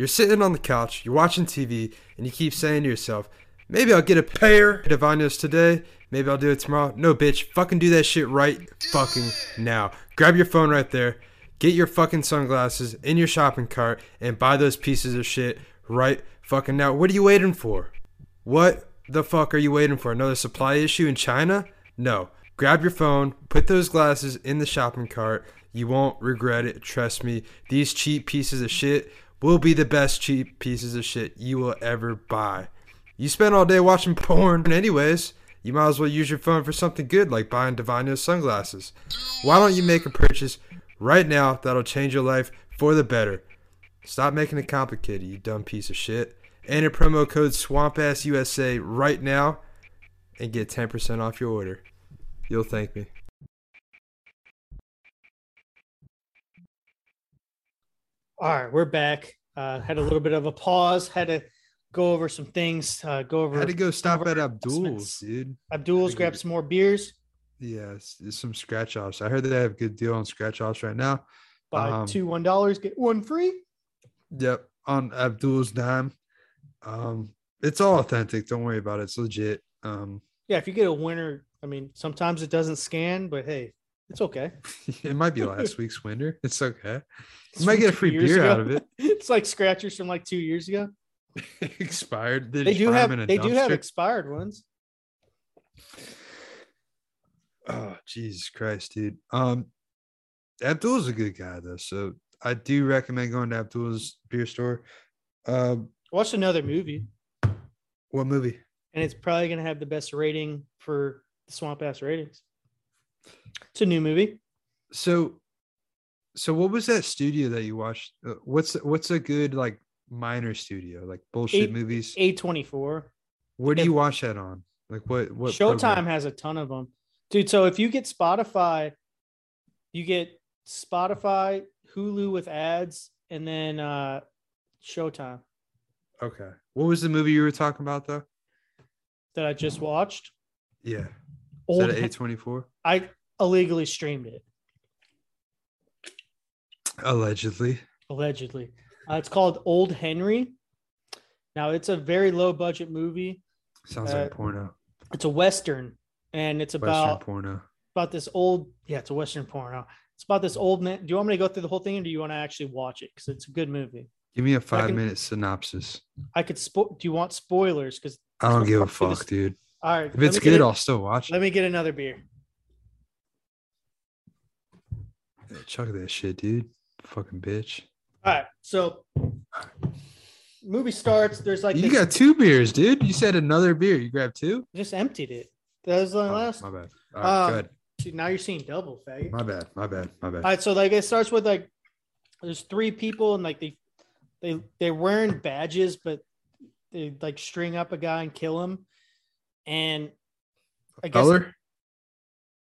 You're sitting on the couch, you're watching TV, and you keep saying to yourself, maybe I'll get a pair of Divinos today, maybe I'll do it tomorrow. No, bitch, fucking do that shit right fucking now. Grab your phone right there, get your fucking sunglasses in your shopping cart, and buy those pieces of shit right fucking now. What are you waiting for? What the fuck are you waiting for? Another supply issue in China? No. Grab your phone, put those glasses in the shopping cart. You won't regret it. Trust me. These cheap pieces of shit will be the best cheap pieces of shit you will ever buy. You spend all day watching porn, anyways. You might as well use your phone for something good like buying Divino sunglasses. Why don't you make a purchase right now that'll change your life for the better? Stop making it complicated, you dumb piece of shit. Enter promo code SwampAssUSA right now and get 10% off your order. You'll thank me. All right, we're back. Uh, had a little bit of a pause. Had to go over some things. Uh, go over. Had to go stop at Abdul's, dude. Abdul's. Grab some more beers. Yes, there's some scratch offs. I heard that they have a good deal on scratch offs right now. Buy Um, two one dollars, get one free. Yep, on Abdul's dime. Um, it's all authentic. Don't worry about it. It's legit. Um, Yeah, if you get a winner, I mean, sometimes it doesn't scan, but hey, it's okay. it might be last week's winner. It's okay. You might get a free beer ago. out of it. it's like scratchers from like two years ago. Expired. They just do have them in a they do have expired ones. Oh, Jesus Christ, dude. Um, Abdul's a good guy though, so I do recommend going to Abdul's beer store. Um, I watched another movie, what movie? and it's probably gonna have the best rating for the Swamp Ass ratings. It's a new movie. So, so what was that studio that you watched? Uh, what's what's a good like minor studio like bullshit Eight- movies? A twenty four. Where do if- you watch that on? Like what? What? Showtime program? has a ton of them, dude. So if you get Spotify, you get Spotify, Hulu with ads, and then uh Showtime Okay. What was the movie you were talking about though? that I just watched. Yeah. Is Old, that A twenty four? I illegally streamed it Allegedly. allegedly. Uh, it's called Old Henry. Now it's a very low budget movie. Sounds Uh, like porno. It's a western, and it's about Western about porno. about this old. Yeah, it's a western porno. It's about this old man. Do you want me to go through the whole thing, or do you want to actually watch it? Because it's a good movie. Give me a five can- minute synopsis. I could. Spo- do you want spoilers? Because I don't give a fuck this- dude. all right, If it's good, it- I'll still watch it. Let me get another beer. Chuck that shit, dude. Fucking bitch. All right, so movie starts. There's like You this- got two beers, dude. You said another beer. You grabbed two? just emptied it. That was the Oh, last. my bad. All right, Um, good. See, now you're seeing double, faggot. My bad. My bad. My bad. All right, so like it starts with like there's three people and like they they they're wearing badges, but they like string up a guy and kill him. And I guess Color?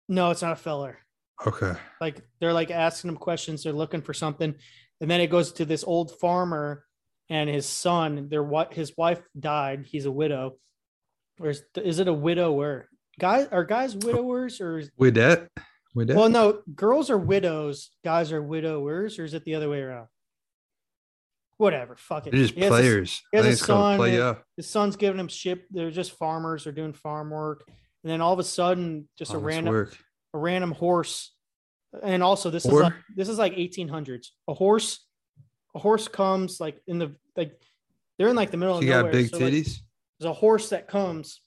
no, it's not a feller. Okay. Like they're like asking him questions, they're looking for something, and then it goes to this old farmer and his son. Their what his wife died. He's a widow. Or is, is it a widower? Guys are guys widowers or is, With that? With that? well no girls are widows, guys are widowers, or is it the other way around? Whatever, fuck it. They're just He has a- players. he has a son play up. his son's giving him shit. They're just farmers. They're doing farm work, and then all of a sudden, just a oh, random work. A random horse. And also, this Or- is like this is like 1800s. A horse, a horse comes like in the like they're in like the middle of got nowhere. big so, like, titties. there's a horse that comes.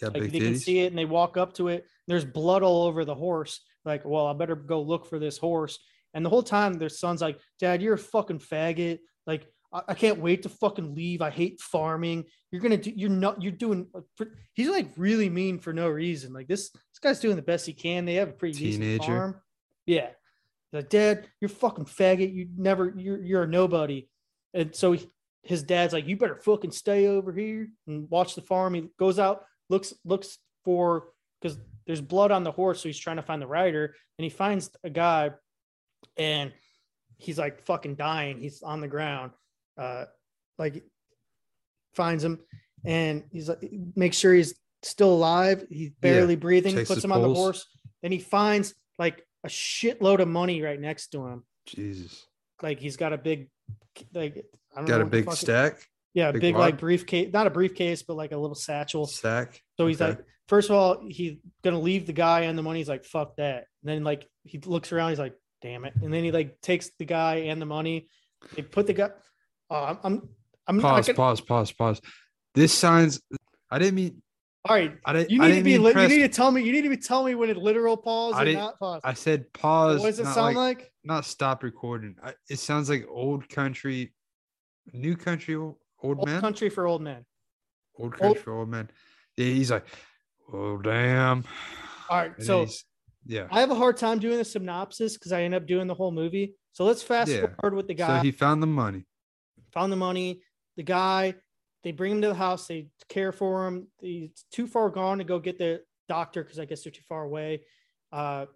got Like they can see it, and they walk up to it. There's blood all over the horse. Like, well, I better go look for this horse. And the whole time, their son's like, "Dad, you're a fucking faggot. Like, I, I can't wait to fucking leave. I hate farming. You're gonna do. You're not. You're doing. He's like really mean for no reason. Like this. This guy's doing the best he can. They have a pretty decent farm. Yeah. Like, Dad, you're fucking faggot. You never. You're you're a nobody. And so he, his dad's like, "You better fucking stay over here and watch the farm." He goes out, looks looks for because there's blood on the horse, so he's trying to find the rider, and he finds a guy, and he's like fucking dying. He's on the ground, uh, like finds him, and he's like makes sure he's still alive. He's barely breathing. checks Puts him on the horse. Then he finds like a shitload of money right next to him. Jesus. Like he's got a big, like I don't Got know a big fuck it- stack. yeah, big big like briefcase, not a briefcase, but like a little satchel. Sack. So he's Okay. like, first of all, he's gonna leave the guy and the money. He's like, fuck that. And then like he looks around, he's like, damn it. And then he like takes the guy and the money. They put the guy. Oh, I'm I'm Pause. gonna, Pause. Pause. Pause. This signs. I didn't mean. all right. I didn't. You need to didn't be li- you need to tell me you need to be telling me when it literal pause I didn't- not pause. I said pause. what does it sound like, like? Not stop recording. I, it sounds like old country, new country, old, old man. country for old men. Old Old- country, old man. Yeah, he's like, oh damn. All right, And so yeah. I have a hard time doing the synopsis because I end up doing the whole movie. So let's fast Yeah. forward with the guy. So he found the money. Found the money. The guy, they bring him to the house. They care for him. He's too far gone to go get the doctor because I guess they're too far away. Uh,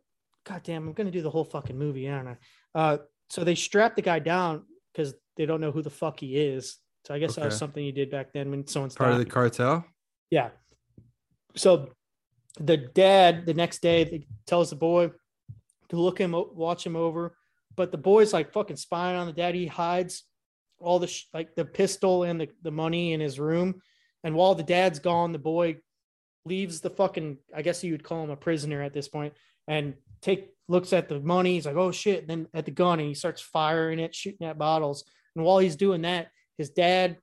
God damn, I'm gonna do the whole fucking movie, aren't I? Uh, so they strap the guy down because they don't know who the fuck he is. So I guess that was something you did back then when someone's Part of the cartel. Yeah. So the dad the next day they tells the boy to look him watch him over, but the boy's like fucking spying on the dad. He hides all the sh- like the pistol and the, the money in his room. And while the dad's gone, the boy leaves the fucking I guess you would call him a prisoner at this point and take looks at the money. He's like, oh shit. And then at the gun and he starts firing it, shooting at bottles. And while he's doing that, his dad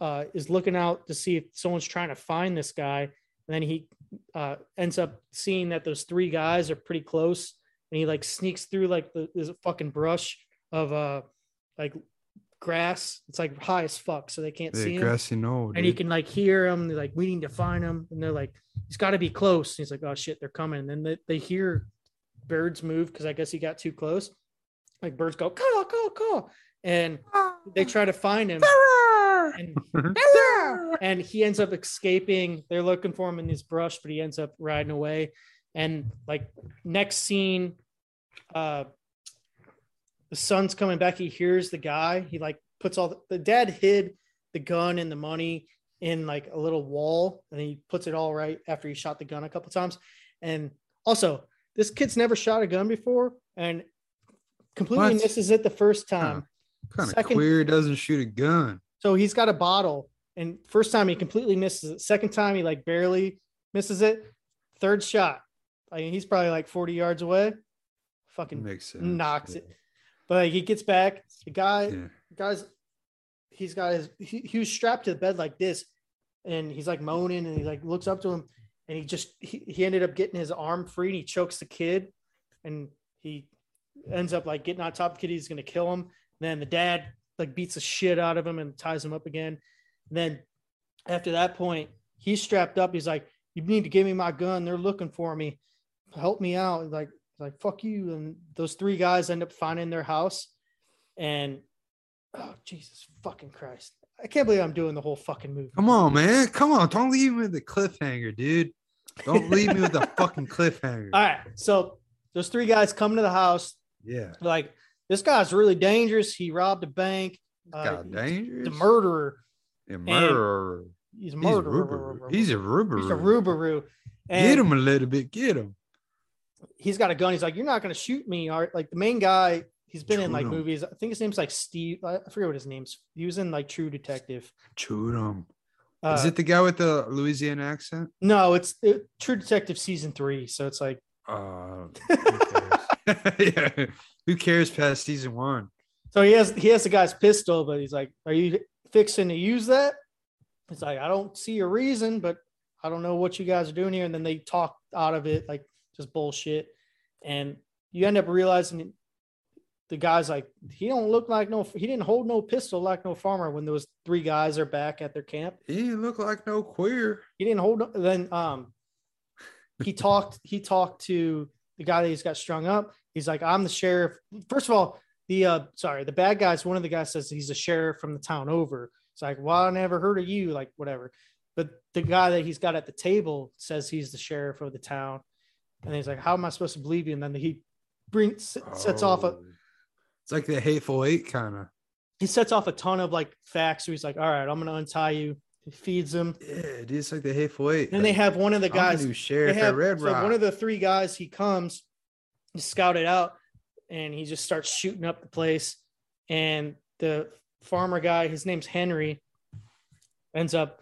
uh, is looking out to see if someone's trying to find this guy. And then he uh, ends up seeing that those three guys are pretty close. And he like sneaks through like the there's a fucking brush of uh like grass. It's like high as fuck, so they can't see The him. grassy knoll. And he dude. can like hear him. They're like, we need to find him. And they're like, he's got to be close. And he's like, oh shit, they're coming. And then they, they hear birds move because I guess he got too close. Like birds go, caw, caw, caw. And they try to find him. And, and he ends up escaping. They're looking for him in this brush, but he ends up riding away. And like next scene, uh the son's coming back. He hears the guy. He like puts all the, the dad hid the gun and the money in like a little wall, and he puts it all right after he shot the gun a couple times. And also, this kid's never shot a gun before, and completely What? misses it the first time. kind of second- queer doesn't shoot a gun. So he's got a bottle, and first time he completely misses it. Second time he like barely misses it. Third shot, I mean he's probably like forty yards away. Fucking Makes sense. knocks it. But like, he gets back. The guy, Yeah. guys, he's got his. He, he was strapped to the bed like this, and he's like moaning, and he like looks up to him, and he just he, he ended up getting his arm free, and he chokes the kid, and he ends up like getting on top of the kid. He's gonna kill him. then the dad like beats the shit out of him and ties him up again. And then after that point, he's strapped up. He's like, "You need to give me my gun. They're looking for me. Help me out." Like, like fuck you. And those three guys end up finding their house. And oh Jesus fucking Christ! I can't believe I'm doing the whole fucking movie. Come on, man. Come on. Don't leave me with the cliffhanger, dude. Don't leave me with the fucking cliffhanger. All right, so those three guys come to the house. yeah. Like, this guy's really dangerous. He robbed a bank. Uh, God, dangerous. The murderer. A murderer. He's a He's a murderer. He's a rubber. He's a. And Get him a little bit. Get him. He's got a gun. He's like, "You're not going to shoot me." Art. Like the main guy, he's been in like movies. I think his name's like Steve. I forget what his name's. He was in like True Detective. Him. Uh, Is it the guy with the Louisiana accent? No, it's it, True Detective season three. So it's like, Uh, who cares? yeah. Who cares past season one? so he has he has the guy's pistol, but he's like, "Are you fixing to use that?" It's like, I don't see a reason, but I don't know what you guys are doing here. And then they talk out of it like just bullshit, and you end up realizing the guy's like, he don't look like no, he didn't hold no pistol like no farmer. When those three guys are back at their camp, He didn't look like no queer. he didn't hold. no- Then um, he talked. He talked to the guy that he's got strung up. He's like, I'm the sheriff. First of all, the uh, sorry, the bad guys. One of the guys says he's a sheriff from the town over. It's like, well, I never heard of you, like whatever. But the guy that he's got at the table says he's the sheriff of the town, and he's like, how am I supposed to believe you? And then he brings sets off a Oh. It's like the hateful eight kind of. he sets off a ton of like facts. So he's like, all right, I'm gonna untie you. He feeds him. Yeah, dude, it's like the hateful eight. Then they have one of the guys. they sheriff have Red so Rock. one of the three guys he comes he scout it out and he just starts shooting up the place and the farmer guy, his name's Henry, ends up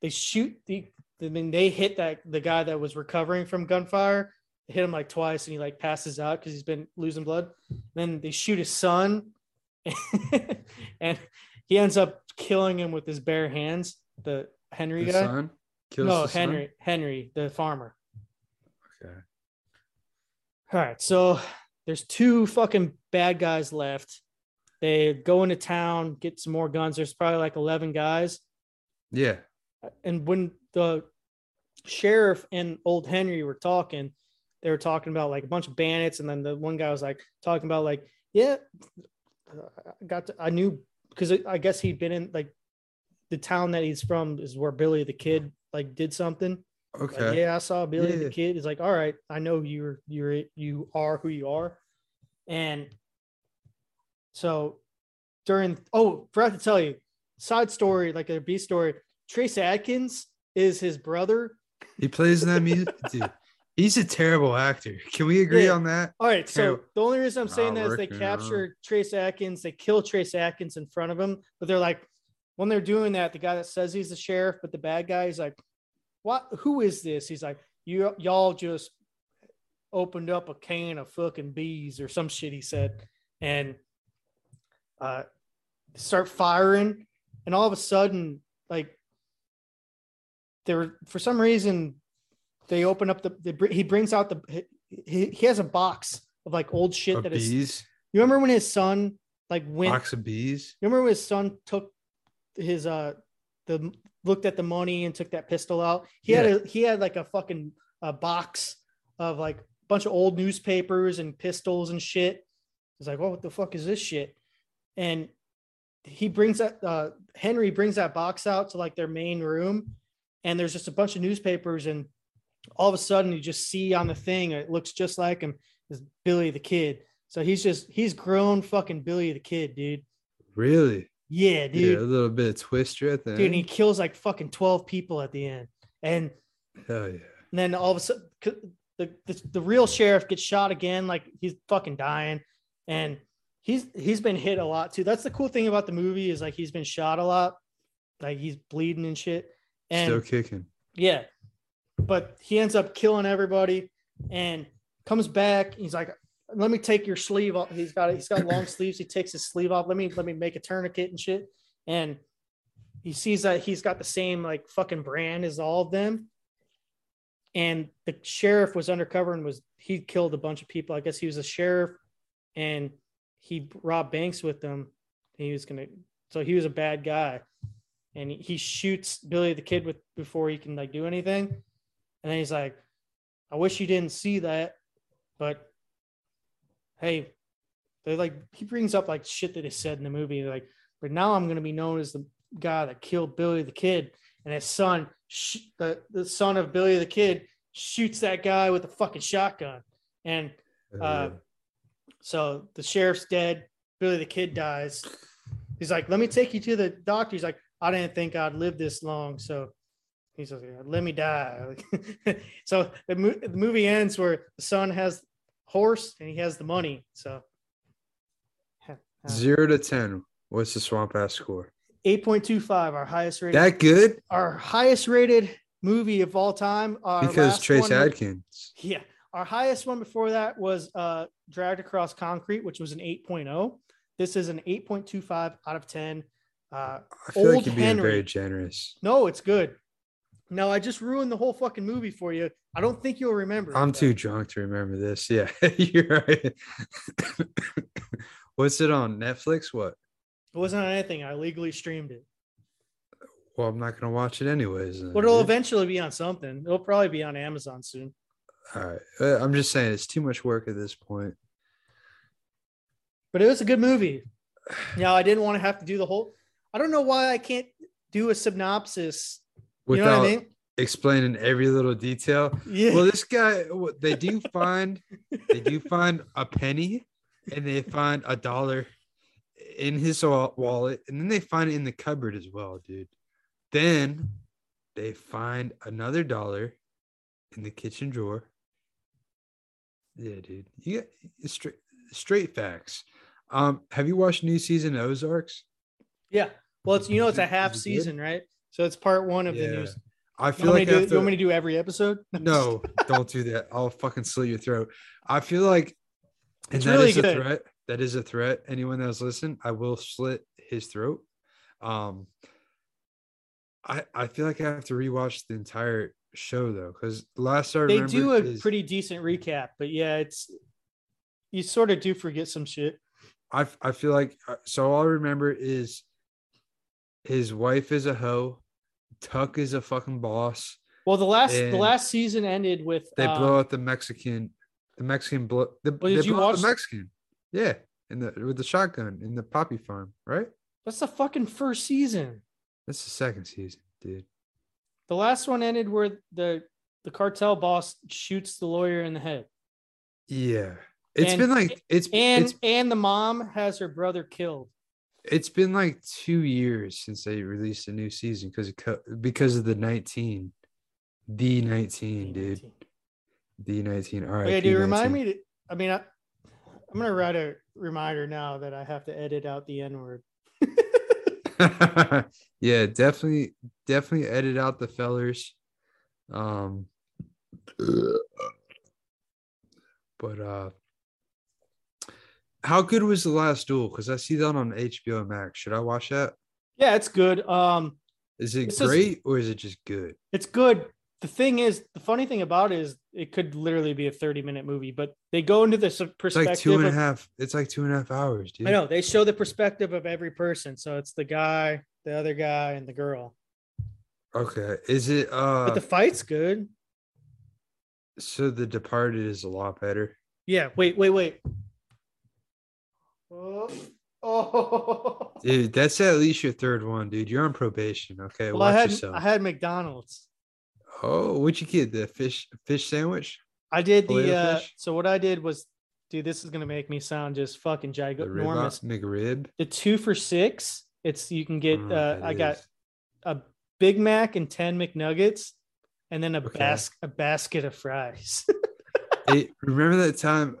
they shoot the I mean they hit that the guy that was recovering from gunfire, hit him like twice and he like passes out because he's been losing blood. Then they shoot his son and he ends up killing him with his bare hands. The Henry The guy. son kills no, the son? Henry, Henry, the farmer. Okay. All right, so there's two fucking bad guys left. They go into town, get some more guns. There's probably like 11 guys. Yeah. And when the sheriff and old Henry were talking, they were talking about like a bunch of bandits. And then the one guy was like talking about like, yeah, I got to, I knew because I guess he'd been in like the town that he's from is where Billy the Kid like did something. Like, Okay. yeah, I saw Billy Yeah. the Kid. He's like, all right, I know you're you're you are who you are, and so during oh, forgot to tell you, side story like a B story. Trace Adkins is his brother. He plays in that music, dude. He's a terrible actor. Can we agree Yeah. on that? All right, so the only reason I'm saying that is they capture Trace Adkins, they kill Trace Adkins in front of him, but they're like, when they're doing that, the guy that says he's the sheriff, but the bad guy is like, "What? Who is this?" He's like, "You y'all just opened up a can of fucking bees or some shit." He said, and uh, start firing, and all of a sudden, like, there for some reason they open up the, the he brings out the he, he has a box of like old shit Of that is bees, you remember when his son like went box of bees. you remember when his son took his uh the looked at the money and took that pistol out? He had a he had like a fucking a box of like a bunch of old newspapers and pistols and shit. He's like well what the fuck is this shit? And he brings that uh henry brings that box out to like their main room and there's just a bunch of newspapers and all of a sudden you just see on the thing it looks just like him is billy the kid so he's just he's grown fucking billy the kid dude Really? yeah, Yeah, a little bit of twist right there. Dude, and he kills like fucking 12 people at the end. And, Hell yeah. and then all of a sudden, the, the, the real sheriff gets shot again. Like he's fucking dying. And he's he's been hit a lot too. That's the cool thing about the movie is like he's been shot a lot. Like he's bleeding and shit. And Still kicking. yeah. But he ends up killing everybody and comes back. He's like, let me take your sleeve off. He's got he's got long sleeves. He takes his sleeve off. Let me let me make a tourniquet and shit. And he sees that he's got the same like fucking brand as all of them. And the sheriff was undercover and was he killed a bunch of people. I guess he was a sheriff and he robbed banks with them. He was gonna so he was a bad guy. And he, he shoots Billy the kid with before he can like do anything. And then he's like, I wish you didn't see that, but hey, they like he brings up like shit that is said in the movie. Like, but now I'm gonna be known as the guy that killed Billy the Kid, and his son, sh- the the son of Billy the Kid, shoots that guy with a fucking shotgun, and Hell uh, so the sheriff's dead. Billy the Kid dies. He's like, "Let me take you to the doctor." He's like, "I didn't think I'd live this long," so he's like, "Let me die." so the, mo- the movie ends where the son has horse and he has the money. So uh, Zero to ten. What's the swamp ass score? eight point two five, our highest rated, That good? our highest rated movie of all time. Our Because Trace Adkins. Yeah. Our highest one before that was uh Dragged Across Concrete, which was an 8.0. This is an 8.25 out of 10. Uh I feel Old like you're being Henry. very generous. no, it's good. No, I just ruined the whole fucking movie for you. I don't think you'll remember. I'm too drunk to remember this. Yeah, you're right. What's it on Netflix? What? It wasn't on anything. I legally streamed it. Well, I'm not gonna watch it anyways. But it'll eventually be on something. It'll probably be on Amazon soon. All right. Uh, I'm just saying it's too much work at this point. But it was a good movie. Now I didn't want to have to do the whole I don't know why I can't do a synopsis. You know Without what I mean? explaining every little detail. Yeah. Well, this guy, they do find, they do find a penny, and they find a dollar in his wallet, and then they find it in the cupboard as well, dude. Then they find another dollar in the kitchen drawer. Yeah, dude. You got straight straight facts. Um, have you watched new season of Ozarks? Yeah. Well, it's you know it's a half good? season, right? So it's part one of the news. I feel me like to do, you want me to do every episode? no, don't do that. I'll fucking slit your throat. I feel like, and It's that really is a threat. That is a threat. Anyone that's listening, I will slit his throat. Um, I I feel like I have to rewatch the entire show though, because last I they do a is- pretty decent recap, but yeah, it's you sort of do forget some shit. I I feel like uh, so all I remember is his wife is a hoe, Tuck is a fucking boss. Well, the last the last season ended with They um, blow out the Mexican, the Mexican blow. The, Well, did they you watch- the Mexican? Yeah, in the with the shotgun in the poppy farm, right? That's the fucking first season. That's the second season, dude. The last one ended where the the cartel boss shoots the lawyer in the head, Yeah, it's And- been like it's and it's and the mom has her brother killed. It's been like two years since they released a new season because because of the nineteen, the nineteen, dude, the nineteen. All right, Okay, dude, remind me to. I mean, I, I'm gonna write a reminder now that I have to edit out the N word. yeah, definitely, definitely edit out the fellers. Um, but uh, how good was the last duel? Because I see that on HBO Max. Should I watch that? Yeah, it's good. Um, Is it great or is it just good? it's good. The thing is, the funny thing about it is, it could literally be a 30 minute movie, but they go into this It's perspective. like two and a half. It's like two and a half hours, dude. I know they show the perspective of every person, so it's the guy, the other guy, and the girl. Okay, is it? Uh, But the fight's good. so the Departed is a lot better. Yeah. Wait. Wait. Wait. Oh. oh. Dude, that's at least your third one, dude. You're on probation. Okay, Well, I watch had yourself. I had McDonald's. Oh, what'd you get? The fish fish sandwich? I did the uh, fish? so what I did was, dude, this is gonna make me sound just fucking The ginormous. McRib. The two for six. It's you can get. Oh, uh, I got a Big Mac and ten McNuggets, and then a Okay. bas- a basket of fries. Hey, remember that time?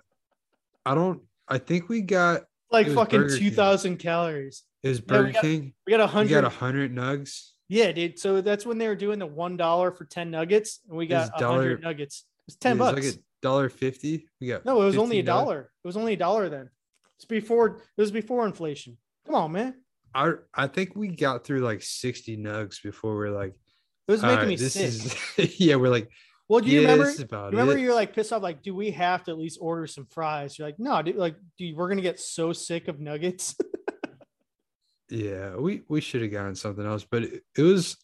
I don't. I think we got like fucking Burger two King. calories. it was Yeah, we Burger got- King. We got a We got hundred. a hundred nugs. Yeah, dude. So that's when they were doing the one dollar for ten nuggets, and we got a 100 nuggets. It was ten It was bucks. like a dollar fifty. We got no, it was only a dollar. It was only a dollar then. It's before. It was before inflation. Come on, man. I I think we got through like sixty nugs before we're like, It was making right, me sick. is yeah. We're like, well, do you yeah, remember? Remember, it. you're like pissed off. Like, do we have to at least order some fries? You're like, no, dude. Like, dude, we're gonna get so sick of nuggets. Yeah, we we should have gotten something else, but it, it was.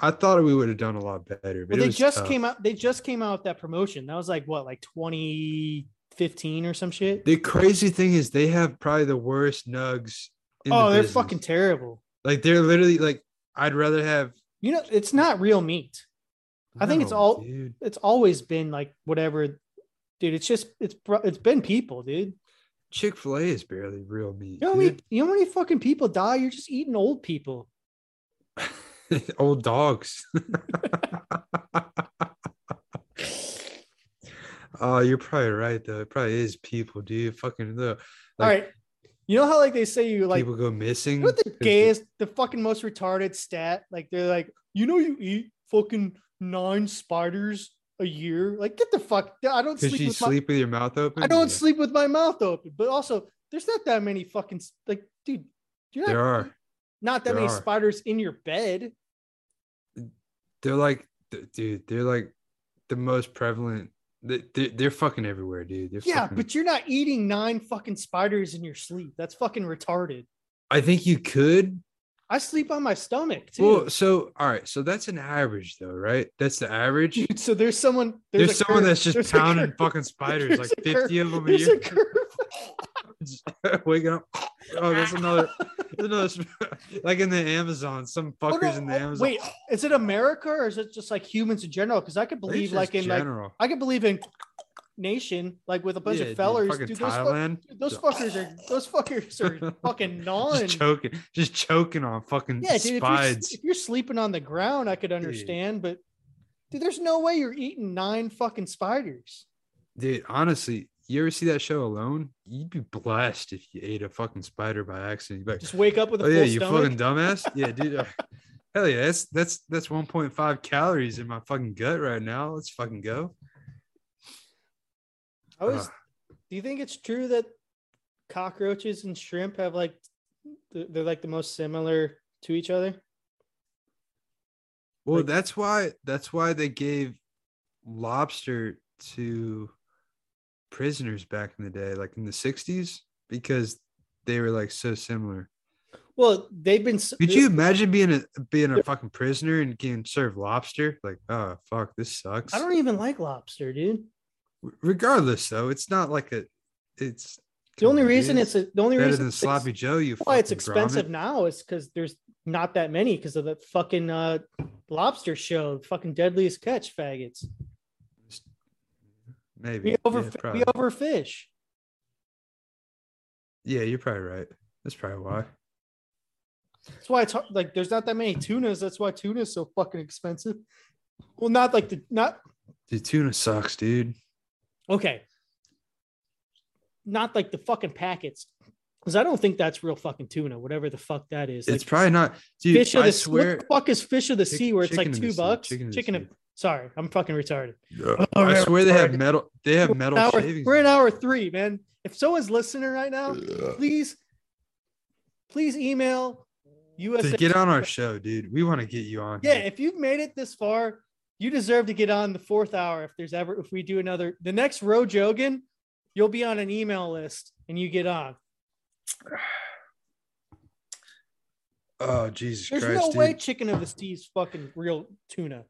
I thought we would have done a lot better. But it they just tough. came out. They just came out with that promotion. That was like what, like 2015 or some shit. The crazy thing is, they have probably the worst nugs. In oh, the they're business. fucking terrible. like they're literally like. I'd rather have. You know, it's not real meat. I think it's all- Dude. It's always been like whatever, dude. It's just it's it's been people, dude. Chick Fil A is barely real meat. You know how many you know how many fucking people die? You're just eating old people. Old dogs. oh, you're probably right though. It probably is people, dude. Fucking the All Like, right. You know how like they say you like people go missing. you know what the- gayest, the fucking most retarded stat? Like they're like, you know, you eat fucking nine spiders a year. Like, get the fuck. I don't sleep you with my, with your mouth open. I don't Yeah, sleep with my mouth open. But also, there's not that many fucking like, dude. You're not, There are. not that there many are. spiders in your bed. They're like, dude. They're like the most prevalent. they- They're, they're fucking everywhere, dude. They're Yeah, fucking- but you're not eating nine fucking spiders in your sleep. That's fucking retarded. I think you could. I sleep on my stomach too. Well, so all right, so that's an average though, right? That's the average. Dude, so there's someone There's, a someone curve- that's just there's pounding fucking spiders, There's like a curve. 50 of them a There's year. a. Waking up. Oh, that's another. There's another. Like in the Amazon, some Oh, fuckers no, in the oh, Amazon. Wait, is it America or is it just like humans in general? Because I could believe like in like. I could believe in nation like with a bunch Yeah, of dude, fellers. Dude, those, Thailand. dude, those fuckers are those fuckers are fucking gnawing. just choking, just choking on fucking Yeah, dude. If you're, if you're sleeping on the ground, I could understand, but dude, there's no way you're eating nine fucking spiders. Dude, honestly, you ever see that show alone? You'd be blessed if you ate a fucking spider by accident. Like, Just wake up with a oh full yeah, you stomach. fucking dumbass. Yeah, dude. uh, hell yeah, that's that's that's 1.5 calories in my fucking gut right now. Let's fucking go. I was. Ugh. Do you think it's true that cockroaches and shrimp have like they're like the most similar to each other? Well, Like- that's why that's why they gave lobster to prisoners back in the day, like in the 60s, because they were like so similar. Well, they've been. Could you imagine being a being a fucking prisoner and getting served lobster? Like, oh fuck, this sucks. I don't even like lobster, dude. Regardless, though, it's not like a. It's The only reason it's a, the only better reason than it's- sloppy Joe. You why it's expensive grommet. now is because there's not that many because of the fucking uh, lobster show, fucking deadliest catch faggots. Maybe. We over yeah, we overfish. yeah, you're probably right. That's probably why. That's why it's hard, like there's not that many tunas. That's why tuna's so fucking expensive. Well, not like the not the tuna sucks, dude. Okay. Not like the fucking packets. Because I don't think that's real fucking tuna, whatever the fuck that is. It's Like probably not, dude. fish of I the swear. what the fuck is fish of the Chick- sea where it's like two the sea, bucks? chicken Chicken of sorry, I'm fucking retarded. I we're swear they have metal. They have metal We're hour- shavings. we're in hour three, man. If someone's listening right now, please, please email USA. to get on our show, dude. We want to get you on. Yeah, here. if you've made it this far, you deserve to get on the fourth hour. If there's ever, if we do another, the next Roe Jogan, you'll be on an email list and you get on. Oh Jesus There's Christ, no dude. way chicken of the sea is fucking real tuna.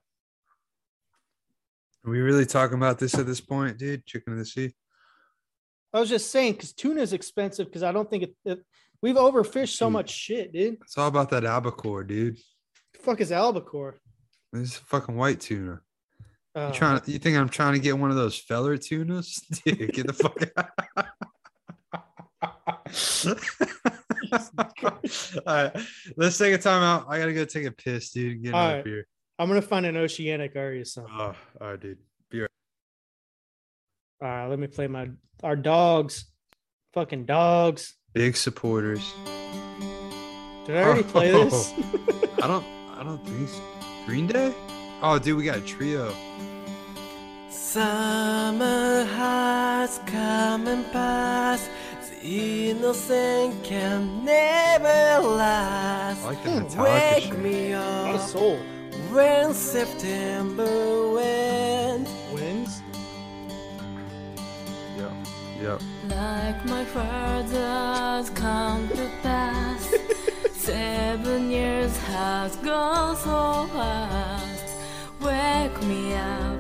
Are we really talking about this at this point, dude? Chicken of the sea. I was just saying because tuna is expensive because I don't think it, it we've overfished so Dude. much shit, dude. It's all about that albacore, dude. The fuck is albacore? This is fucking white tuna. Uh, You trying? You think I'm trying to get one of those feller tunas? Dude, get the fuck out. all right, let's take a time out. I gotta go take a piss, dude. Get up right. here. I'm gonna find an oceanic area song. Oh, all right, dude. Be right. All right, let me play my our dogs, fucking dogs. Big supporters. Did I already play this? I don't. I don't think so. Green Day. Oh, dude, we got a trio. Summer has come and passed. The innocent can never I last. like the Metallica Wake shit. me A lot of up soul when September ends. wins. Yep. Yep. Like my father's come to pass. Seven years has gone so fast. Wake me up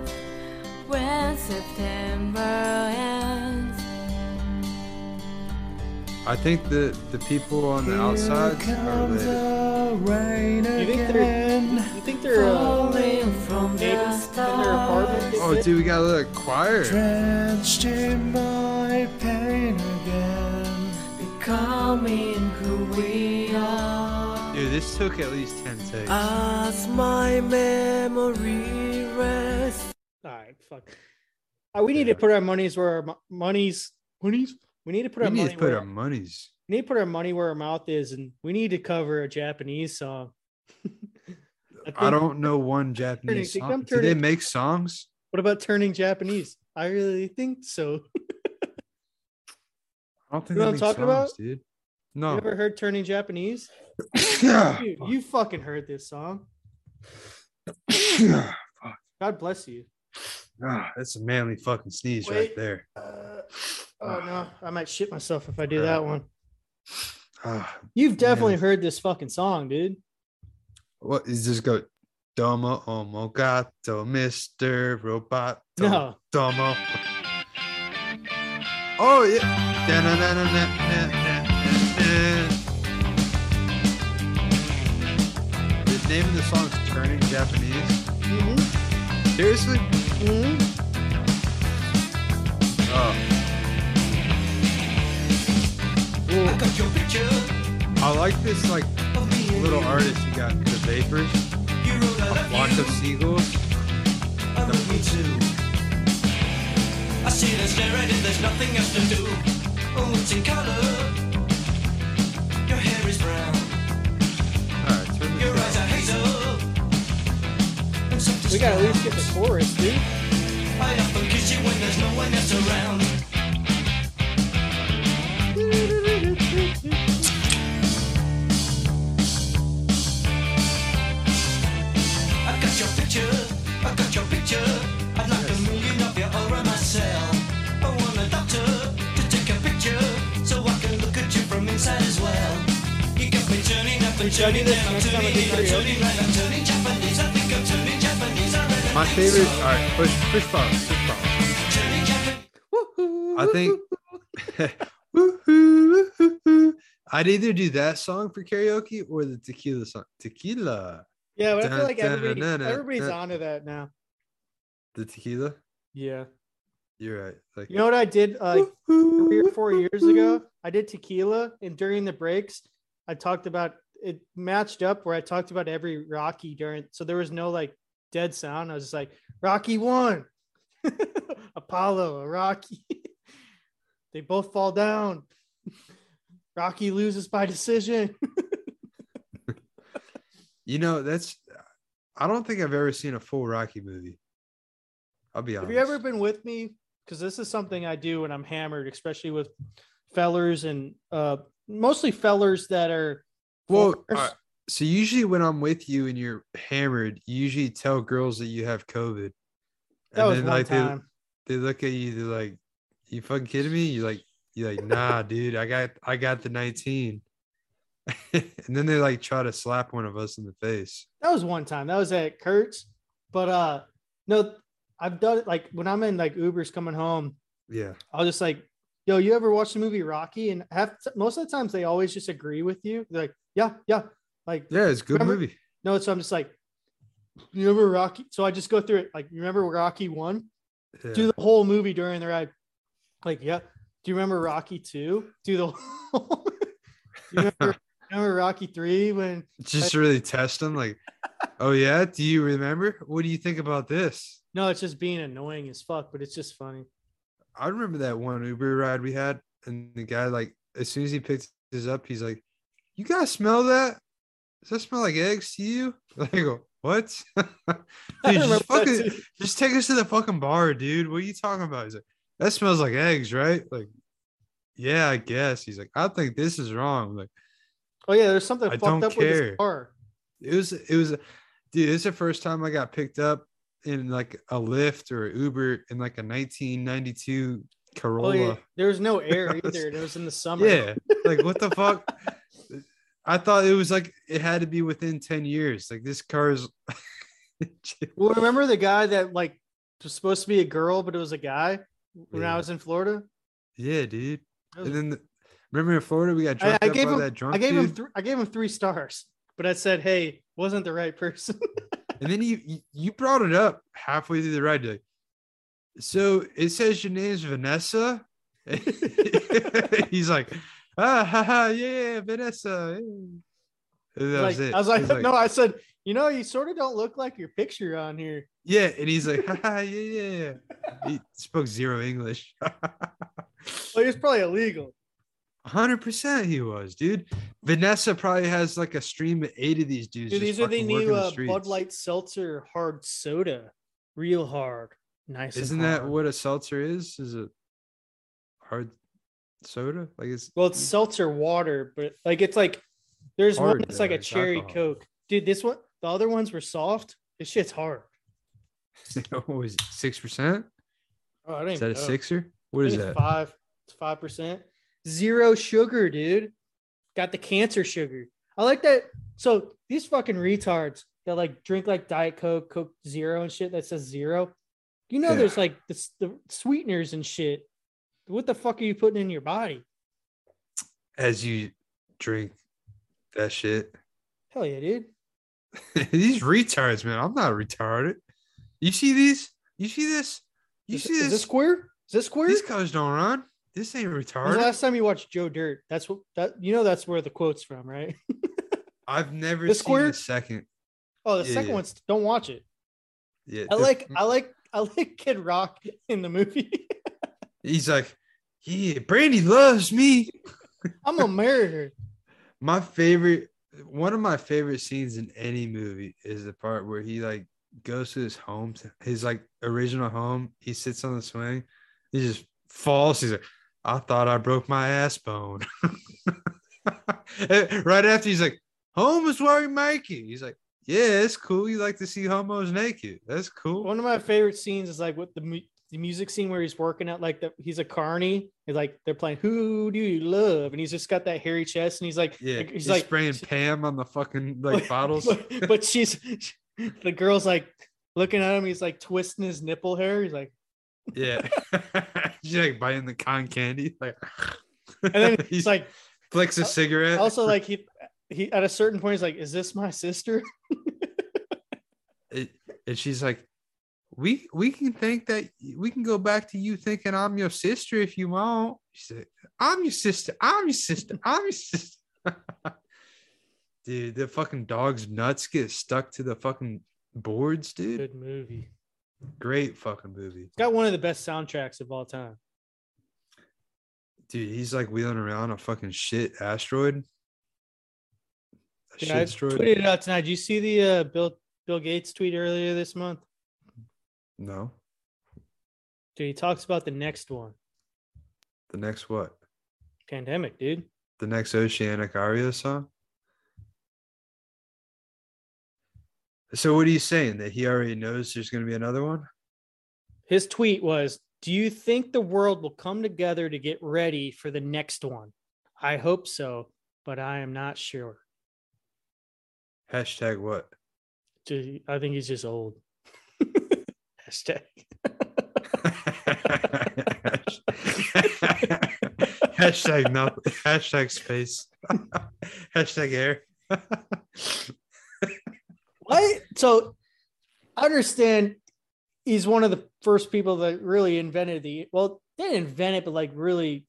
when September ends. I think the the people on the outside are related. You think they're? You think they're? Uh, Falling from the neighbors in their apartment? stars. Oh, dude, we got a little choir. Drenched in my pain again. Becoming who we are. Dude, this took at least ten takes. As my memory rests. all right, fuck. Uh, we need to put our monies where our mo- monies. Monies. We need to put we our need money to put where our monies. we need to put our money where our mouth is, and we need to cover a Japanese song. I think- don't know one Japanese think song. I'm Do they make songs? What about turning Japanese? I really think so. I don't think You know they what I'm make talking songs, about? dude. You ever heard turning Japanese? Dude, you fucking heard this song. God bless you. Ah, that's a manly fucking sneeze Wait. right there. Uh, oh no, I might shit myself if I do that one. Ah, You've definitely Man. heard this fucking song, dude. what is this go? Domo omo gato, Mr. Robot. No. Domo. Oh yeah. Da-na-na-na-na-na-na-na. Name of the song is Turning Japanese. Mhm, Seriously? mhm. Oh. I like this like little artist you got, the Vapors, a flock of seagulls. I sit and stare at it, there's nothing else to do. Oh, it's in color. Your hair is brown. All right, turn this We gotta at least get the chorus, dude. I often kiss you when there's no one else around. I got your picture, I got your picture. I'd like a million of you around myself. I want a doctor to take a picture so I can look at you from inside as well. Turning up and I do turning I'm turning I'm turning Japanese. My favorite. All right, push push pause. Push pause. I think. Woohoo, woohoo. I'd either do that song for karaoke or the tequila song. Tequila. Yeah, but I feel like everybody, dun, dun, everybody's onto that now. The tequila. Yeah. You're right. Like You know what I did uh, three or four years ago? I did tequila, and during the breaks, I talked about it matched up where I talked about every Rocky during. So there was no like dead sound. I was just like Rocky one, Apollo, a Rocky. they both fall down. Rocky loses by decision. You know, that's. I don't think I've ever seen a full Rocky movie. I'll be honest. Have you ever been with me? Because this is something I do when I'm hammered, especially with fellers and uh, mostly fellers that are. Well, so usually when I'm with you and you're hammered, you usually tell girls that you have COVID. that was one like time. they they look at you, they're like, "You fucking kidding me?" You like you like, "Nah, dude, I got I got the 19." and then they like try to slap one of us in the face. That was one time. That was at Kurt's. But uh no, I've done it like when I'm in like Ubers coming home, Yeah, I'll just like, yo, you ever watch the movie Rocky? And have most of the times they always just agree with you. They're like, yeah, yeah. Like, yeah, it's a good Remember- movie. no, so I'm just like, you remember Rocky? So I just go through it. Like, you remember Rocky one? Yeah. Do the whole movie during the ride. Like, yeah. Do you remember Rocky two? Do the whole Do remember, remember Rocky three when Just to really test them, like, oh yeah, do you remember? What do you think about this? no, it's just being annoying as fuck, but it's just funny. I remember that one Uber ride we had, and the guy like as soon as he picked us up, he's like, "You guys smell that? Does that smell like eggs to you?" I go, "What? dude, just fucking, just take us to the fucking bar, dude. What are you talking about?" He's like, "That smells like eggs, right?" Like, yeah, I guess. He's like, "I think this is wrong." I'm like, Oh yeah, there's something I fucked don't up with care. this car. it was, it was, dude. It's the first time I got picked up in like a Lyft or Uber in like a 1992 Oh Corolla. yeah, there was no air either. It was in the summer. Yeah. Like what the fuck? I thought it was like it had to be within 10 years. Like this car's Well, remember the guy that like was supposed to be a girl, but it was a guy when I was in Florida. yeah, dude. Was- And then the, remember in Florida we got I, drunk I up gave him. that drunk I gave him. Th- I gave him three stars, but I said, "Hey, wasn't the right person." and then you you- brought it up halfway through the ride. like, so it says your name's Vanessa. He's like, ah, ha, ha, yeah, Vanessa. yeah." And that like, was it. I was like, He's "No," I said, "You know, you sort of don't look like your picture on here." Yeah, and he's like, Haha, yeah, yeah. yeah. He spoke zero English. well, he was probably illegal. Hundred percent, he was, dude. Vanessa probably has like a stream of eight of these dudes. Dude, these are the new uh, Bud. Light Seltzer hard soda, real hard, nice. Isn't that hard. what a seltzer is? Is it hard soda? Like it's Well, it's seltzer water, but like it's like there's one that's like a cherry alcohol. coke. Dude, this one the other ones were soft. This shit's hard. Oh, what was it? Six percent? Oh, I don't Is that a sixer? What is that? Five. It's five percent. Zero sugar, dude. Got the cancer sugar. I like that. So these fucking retards that like drink like Diet Coke, Coke Zero and shit that says zero. You know, Yeah. there's like the, the sweeteners and shit. What the fuck are you putting in your body? As you drink that shit. Hell yeah, dude. these retards, man. I'm not retarded. You see these? You see this? You Is, see this? is this? square? Is this square? These colors don't run. This ain't retarded. last time you watched Joe Dirt? That's what that you know that's where the quote's from, right? I've never The seen square- the second. Oh, the Yeah, second yeah. one's don't watch it. Yeah, I like I like I like Kid Rock in the movie. He's like, yeah, Brandy loves me. I'm gonna marry her. My favorite, one of my favorite scenes in any movie is the part where he like goes to his home, his like original home. He sits on the swing. He just falls. He's like, I thought I broke my ass bone. right after he's like, home is where we make it. He's like, yeah, it's cool. You like to see homos naked. That's cool. One of my favorite scenes is like with the the music scene where he's working out like the he's a carny. He's like they're playing "Who Do You Love" and he's just got that hairy chest and he's like Yeah, like- he's, he's like spraying Pam on the fucking like bottles. But, but she's the girl's like looking at him. He's like twisting his nipple hair. He's like, Yeah, she's like biting the con candy. Like, and then he he's like, flicks a uh, cigarette. also like he he at a certain point he's like, "Is this my sister?" it, and she's like, "We we can think that we can go back to you thinking I'm your sister if you want." She said, "I'm your sister. I'm your sister. I'm your sister." dude, the fucking dog's nuts get stuck to the fucking boards, dude. Good movie. Great fucking movie, It's got one of the best soundtracks of all time. dude. He's like wheeling around a fucking shit asteroid. Dude, I asteroid? tweeted it out tonight. Did you see the uh, Bill Bill Gates tweet earlier this month? No, Dude, he talks about the next one. the next what? Pandemic, dude. The next Oceanic Aria song. So what are you saying? That he already knows there's going to be another one? His tweet was, "Do you think the world will come together to get ready for the next one? I hope so, but I am not sure." Hashtag what? I think he's just old. Hashtag. hashtag no. Hashtag space. hashtag air. What? So I understand he's one of the first people that really invented the well, they didn't invent it, but like really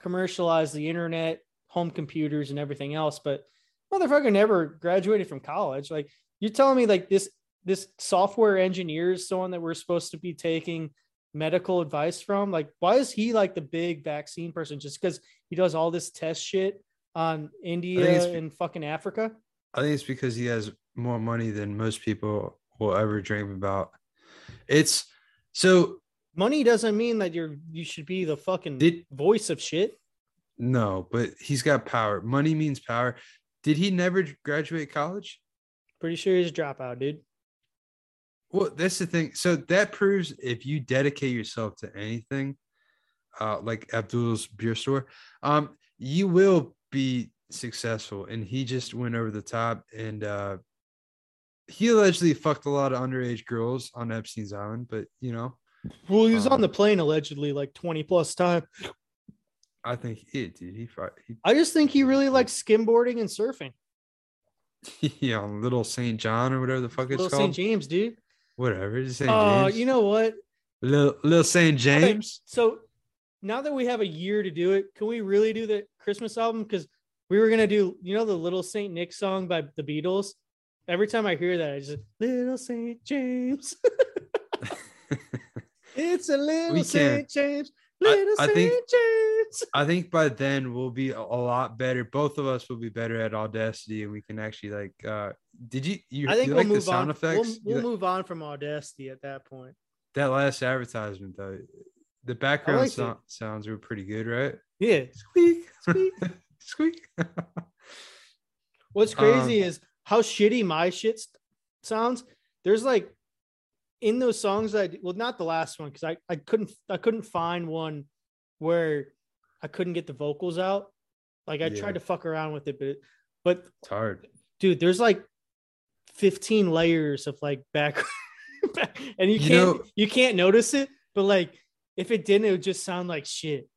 commercialized the internet, home computers, and everything else. But motherfucker never graduated from college. Like you're telling me like this this software engineer is someone that we're supposed to be taking medical advice from? Like, why is he like the big vaccine person? Just because he does all this test shit on India and fucking Africa? I think it's because he has more money than most people will ever dream about. It's so money doesn't mean that you're you should be the fucking Did- voice of shit. no, but he's got power. Money means power. Did he never graduate college? Pretty sure he's a dropout, dude. Well, that's the thing. So that proves if you dedicate yourself to anything, uh, like Abdul's beer store, um, you will be successful. And he just went over the top and uh he allegedly fucked a lot of underage girls on Epstein's Island, but you know, Well, he was on Um, the plane allegedly like 20 plus times. I think it dude. He, fu- I just think he really likes skimboarding and surfing. yeah, Little Saint John or whatever the fuck it's Little called. St. James, dude. Whatever. Oh, James. you know what? Little, Little Saint James. So now that we have a year to do it, can we really do the Christmas album? Because we were gonna do, you know, the Little Saint Nick song by the Beatles. Every time I hear that, I just Little Saint James. it's a little Saint James. I- Little I Saint think- James. I think by then we'll be a, lot better. Both of us will be better at Audacity, and we can actually like. uh Did you you, I think you we'll like the move sound on. effects? We'll, we'll like- move on from Audacity at that point. that last advertisement though, the background liked it. so- sounds were pretty good, right? Yeah. Squeak, Squeak. squeak. What's Um, crazy is how shitty my shit sounds. There's like in those songs I, well, not the last one because I, I couldn't I couldn't find one where I couldn't get the vocals out. Like I Yeah. tried to fuck around with it, but but it's hard. dude, there's like 15 layers of like back, and you You can't know- you can't notice it, but like if it didn't, it would just sound like shit.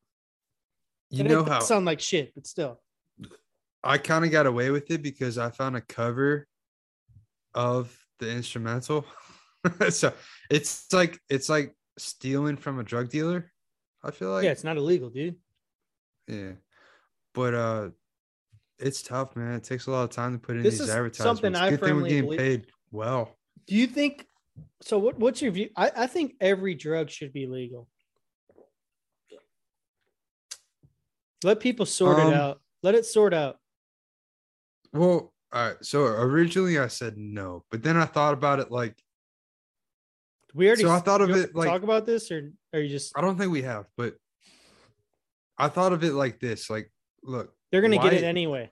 You And know how sound like shit, but still. I kind of got away with it because I found a cover of the instrumental. so it's like it's like stealing from a drug dealer. I feel like yeah, it's not illegal, dude. Yeah. But uh it's tough, man. It takes a lot of time to put in This these is advertisements. something I Good thing we're getting believe- paid well. Do you think so? What, what's your view? I, I think every drug should be legal. Let people sort Um, it out. Let it sort out. Well, all right. So originally I said no, but then I thought about it like We already so I thought of it like- talk about this, or are you just I don't think we have, but I thought of it like this. Like, look, they're gonna get it anyway?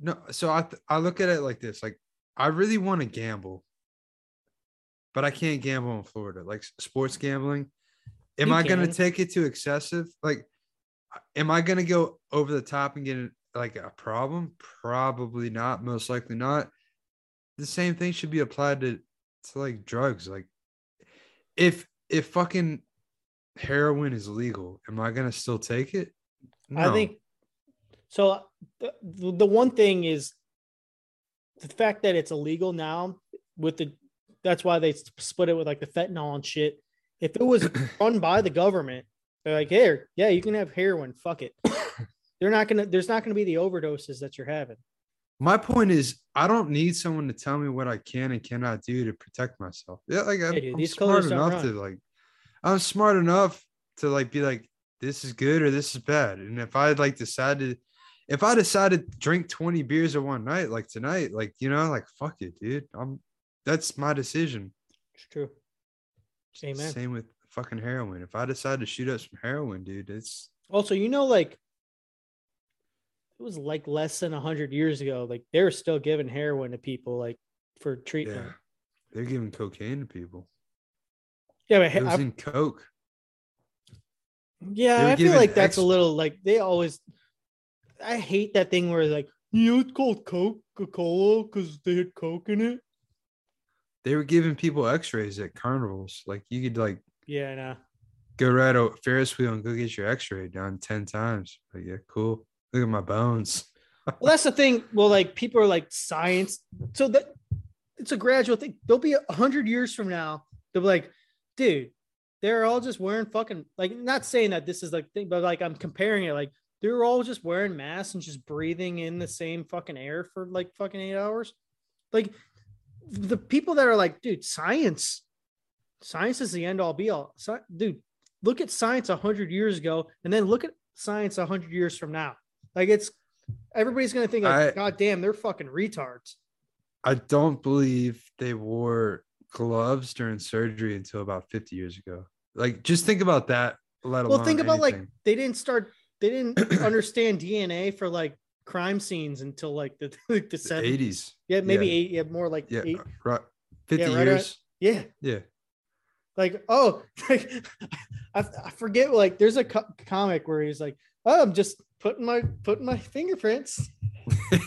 no. So I th- I look at it like this. Like, I really want to gamble, but I can't gamble in Florida. Like sports gambling. Am You I gonna take it to excessive? Like, am I gonna go over the top and get like a problem? Probably not. Most likely not. The same thing should be applied to to like drugs. Like, if if fucking heroin is legal, am I gonna still take it? I think so. The, the one thing is the fact that it's illegal now with the that's why they split it with like the fentanyl and shit. If it was run by the government, they're like, here, yeah, you can have heroin. Fuck it. They're not gonna. There's not gonna be the overdoses that you're having. My point is, I don't need someone to tell me what I can and cannot do to protect myself. Yeah, like I'm, dude, I'm smart enough to like, I'm smart enough to like be like, this is good or this is bad. And if I like decided, if I decided to drink 20 beers in one night, like tonight, like you know, like fuck it, dude. I'm that's my decision. It's true. Amen. Same with fucking heroin. If I decide to shoot up some heroin, dude, it's Also, you know, like it was like less than hundred years ago. Like they were still giving heroin to people, like for treatment. yeah. They're giving cocaine to people. Yeah, but It was I- in coke. Yeah, I feel like that's ex- a little like they always. I hate that thing where like you know it's called Coca Cola because they had Coke in it. They were giving people X-rays at carnivals. Like you could like Yeah, I know. go ride a Ferris wheel and go get your X-ray done ten times. Like yeah, cool. Look at my bones. Well, that's the thing. Well, like people are like science, so that it's a gradual thing. They'll be a hundred years from now. They'll be like, dude, they're all just wearing fucking like. Not saying that this is like thing, but like I'm comparing it. Like they're all just wearing masks and just breathing in the same fucking air for like fucking eight hours. Like the people that are like, dude, science, science is the end all be all. Sci- dude, look at science a hundred years ago, and then look at science a hundred years from now. Like it's everybody's gonna think like, I- God damn, they're fucking retards. I don't believe they wore gloves during surgery until about 50 years ago. Like just think about that. Let alone Well, think about like they didn't start, they didn't understand DNA for like crime scenes until like the like the the 70s. 80s. Yeah, maybe Yeah. eight. Yeah, more like Yeah, eight. right. 50 right around- years. Yeah, Yeah. like oh, like I, I forget. Like there's a co- comic where he's like, oh, I'm just putting my putting my fingerprints.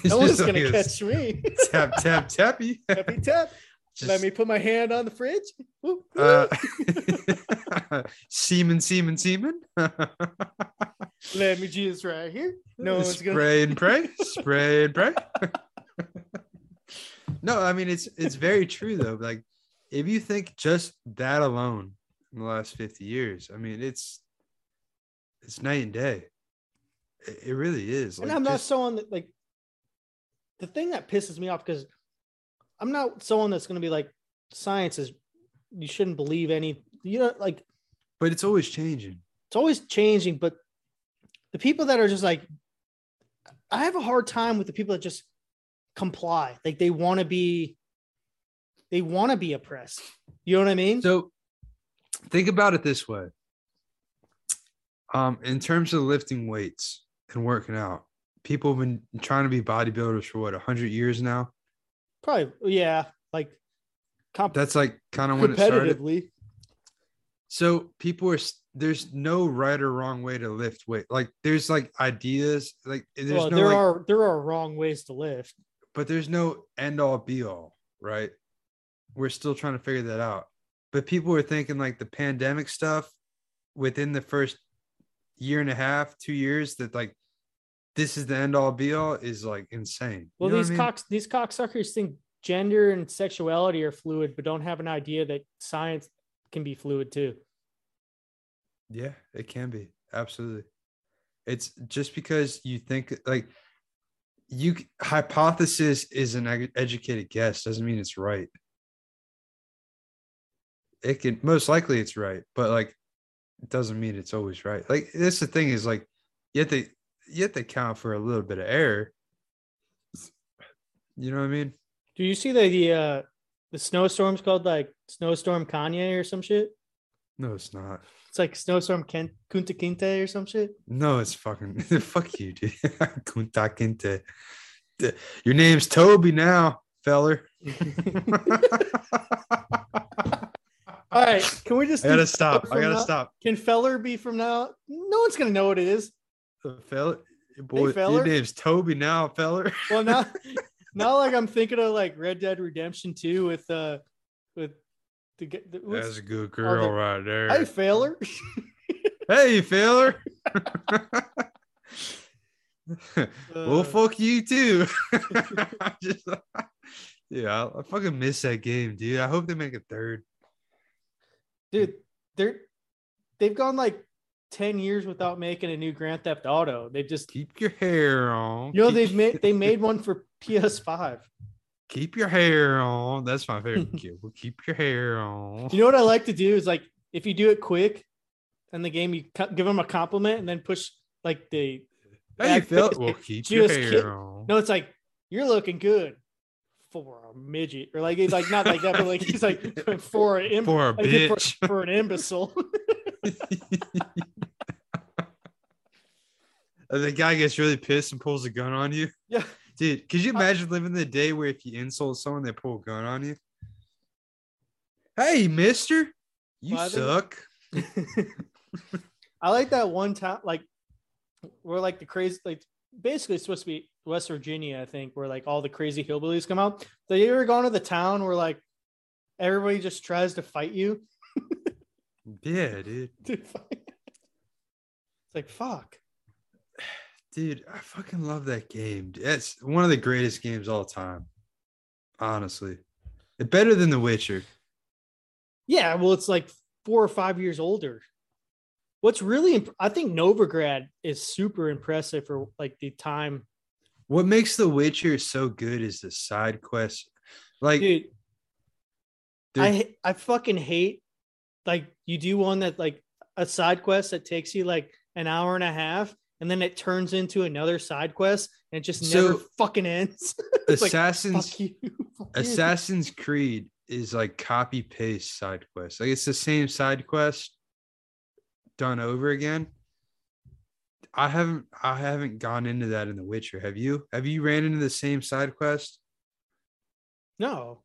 No one's like gonna catch me. tap tap tappy. Happy tap. Let me put my hand on the fridge. Woo, woo. uh, semen, semen, semen. Let me just right here. No one's gonna. spray and pray, spray and pray. no, I mean it's it's very true though. Like if you think just that alone in the last 50 years, I mean it's it's night and day. It, really is. and I'm not just- someone that like the thing that pisses me off because I'm not someone that's going to be like science is you shouldn't believe any you know like but it's always changing. it's always changing but the people that are just like I have a hard time with the people that just comply like they want to be they want to be oppressed you know what I mean So think about it this way. Um, in terms of lifting weights and working out, people have been trying to be bodybuilders for what, 100 years now? probably yeah like comp- That's like kind of when it started. So people are there's no right or wrong way to lift weight. Like there's like ideas, like there's well, no there like, are there are wrong ways to lift but there's no end all be all, right? We're still trying to figure that out. But people are thinking like the pandemic stuff within the first year and a half, two years, that like this is the end all be all is like insane. Well, You know these I mean? cocks, these cocksuckers think gender and sexuality are fluid, but don't have an idea that science can be fluid too. Yeah, it can be. Absolutely. It's just because you think like you hypothesis is an educated guess doesn't mean it's right. It can most likely it's right, but like it doesn't mean it's always right. Like that's the thing is like you have to you have to account for a little bit of error. You know what I mean? Do you see the the uh the snowstorm's called like snowstorm Kanye or some shit? No, it's not. It's like snowstorm Ken- Kunta Kinte or some shit. No, it's fucking fuck you, dude. Kunta Kinte. Your name's Toby now, feller. All right, can we just I gotta stop. I gotta now- stop. Can Feller be from now? No one's gonna know what it is. Feller, boy, feller. your name's Toby now, feller. Well, now, now, like I'm thinking of like Red Dead Redemption 2 with uh with the, the That's a good the- girl right there. Hey, Feller. Hey, feller. Uh, well, fuck you too. Just- yeah, I, I fucking miss that game, dude. I hope they make a third. dude, they're they've gone like 10 years without making a new Grand Theft Auto. They just Keep your hair on. you know they've made they made one for PS5. keep your hair on. That's my favorite kid. Well, keep your hair on. You know what I like to do is like if you do it quick in the game, you give them a compliment and then push like the Hey, Phil. face Well, keep your hair kid- on. no, it's like you're looking good for a midget or like he's like not like that, but like he's like for an im- For a like, for, bitch. for an imbecile. The guy gets really pissed and pulls a gun on you. yeah, Dude, could you imagine living the day where if you insult someone, they pull a gun on you? Hey, mister, you Well, I think- suck. I like that one time, like we're like the crazy, like basically it's supposed to be West Virginia, I think, where like all the crazy hillbillies come out. So you ever gone to the town where like everybody just tries to fight you? Yeah, dude. Dude, it's like fuck. Dude, I fucking love that game. It's one of the greatest games all time. Honestly. It's better than The Witcher. Yeah, well, it's like four or five years older. What's really, imp- I think Novigrad is super impressive for like the time. What makes The Witcher so good is the side quest. Like, Dude, I I fucking hate like you do one that like a side quest that takes you like an hour and a half, and then it turns into another side quest, and it just never fucking ends. It's like, Assassin's. Assassin's Creed is like copy paste side quest. Like it's the same side quest done over again. I haven't I haven't gone into that in The Witcher. Have you? Have you ran into the same side quest? No.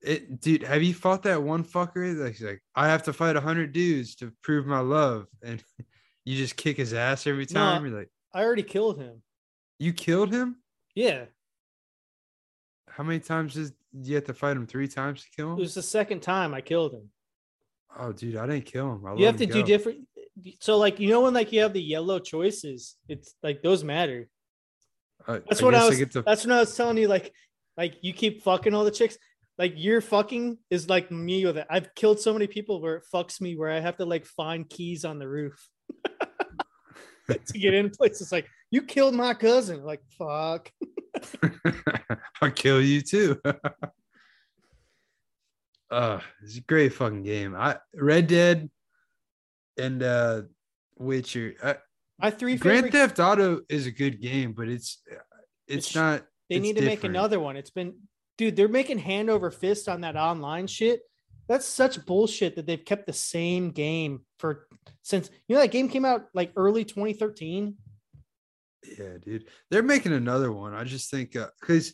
It dude, have you fought that one fucker that's like, I have to fight a hundred dudes to prove my love, and you just kick his ass every No. time? You're like, I already killed him. you killed him? Yeah. How many times did you have to fight him? Three times to kill him? It was the second time I killed him. Oh, dude, I didn't kill him. I you have to him do different so like you know when like you have the yellow choices, it's like those matter. I- That's I what I was get to that's when I was telling you, like like you keep fucking all the chicks. Like your fucking is like me with it. I've killed so many people where it fucks me where I have to like find keys on the roof to get in places. Like you killed my cousin. Like fuck. I'll kill you too. uh it's a great fucking game. I Red Dead and uh Witcher. Uh, My three Grand. Theft Auto is a good game, but it's it's It's- not they it's need to make another one. It's been, dude. They're making hand over fist on that online shit. That's such bullshit that they've kept the same game for since you know that game came out like early 2013. Yeah, dude. They're making another one. I just think uh because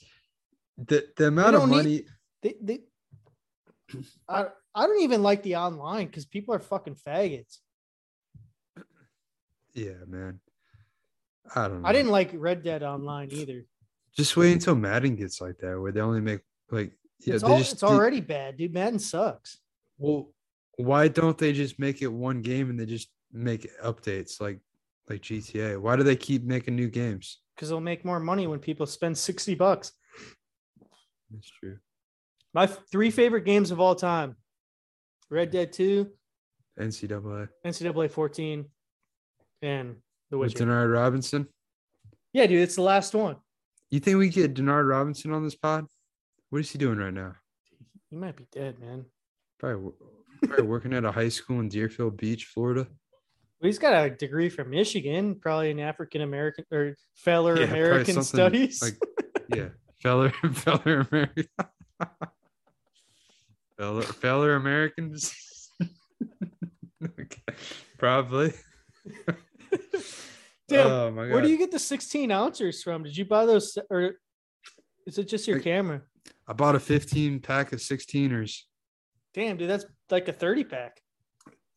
the the amount of don't need- money They, they, I, I don't even like the online because people are fucking faggots. yeah, man. I don't know. I didn't like Red Dead Online either. just wait until Madden gets like that where they only make like yeah, it's all, just it's already bad, dude. Madden sucks. Well, why don't they just make it one game and they just make updates like like GTA? Why do they keep making new games? because they'll make more money when people spend 60 bucks. That's true. My three favorite games of all time Red Dead 2, NCAA. NCAA 14, and The With Witcher. Denard Robinson. Yeah, dude, it's the last one. You think we get Denard Robinson on this pod? What is he doing right now? He might be dead, man. Probably, probably working at a high school in Deerfield Beach, Florida. Well, he's got a degree from Michigan, probably in African American or Feller Yeah, American Studies. Like, yeah, Feller, Feller American. Feller, Feller Americans. okay. Probably. Damn, oh. Where do you get the 16 ounces from? Did you buy those or is it just your camera? I bought a 15 pack of 16ers. Damn, dude, that's like a 30 pack.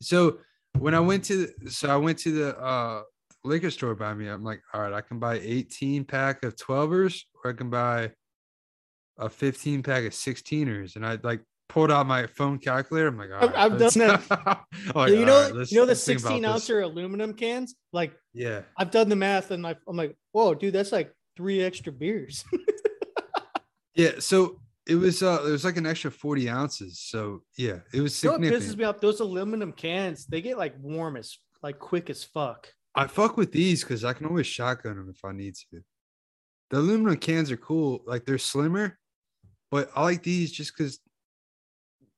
So when I went to so I went to the uh liquor store by me, I'm like, all right, I can buy 18 pack of 12ers or I can buy a 15 pack of 16ers. And I like pulled out my phone calculator. I'm like, all I've- done let's- like, you know, right, you know the let's think about 16 this. ouncer aluminum cans? Like Yeah. I've done the math and I, I'm like, whoa, dude, that's like three extra beers. Yeah. So it was uh it was like an extra 40 ounces. So yeah, it was you know what pisses me off? Those aluminum cans, they get like warm as like quick as fuck. I fuck with these because I can always shotgun them if I need to. The aluminum cans are cool, like they're slimmer, but I like these just because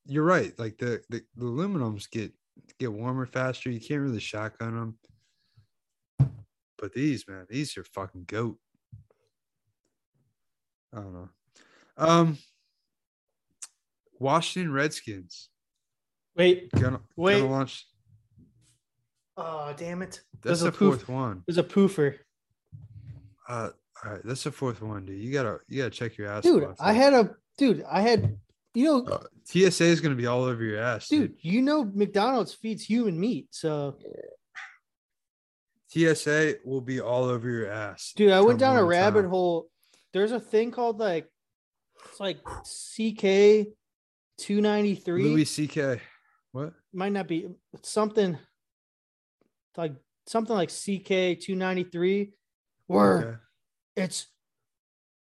you're right. Like the, the the aluminums get get warmer faster. You can't really shotgun them. But these, man, these are fucking goat. I don't know. Um, Washington Redskins Wait, gonna Wait. gonna launch. oh damn it. That's There's a the poof. fourth one. There's a poofer. Uh, all right, that's the fourth one, dude. You gotta you gotta check your ass. Dude, I though. had a dude, I had you know, Uh, TSA is gonna be all over your ass, dude, dude. you know McDonald's feeds human meat. So TSA will be all over your ass, dude, I went down a one rabbit time. hole. There's a thing called like it's like CK 293. Louis C.K. What? might not be it's something like something like CK 293 where Okay. it's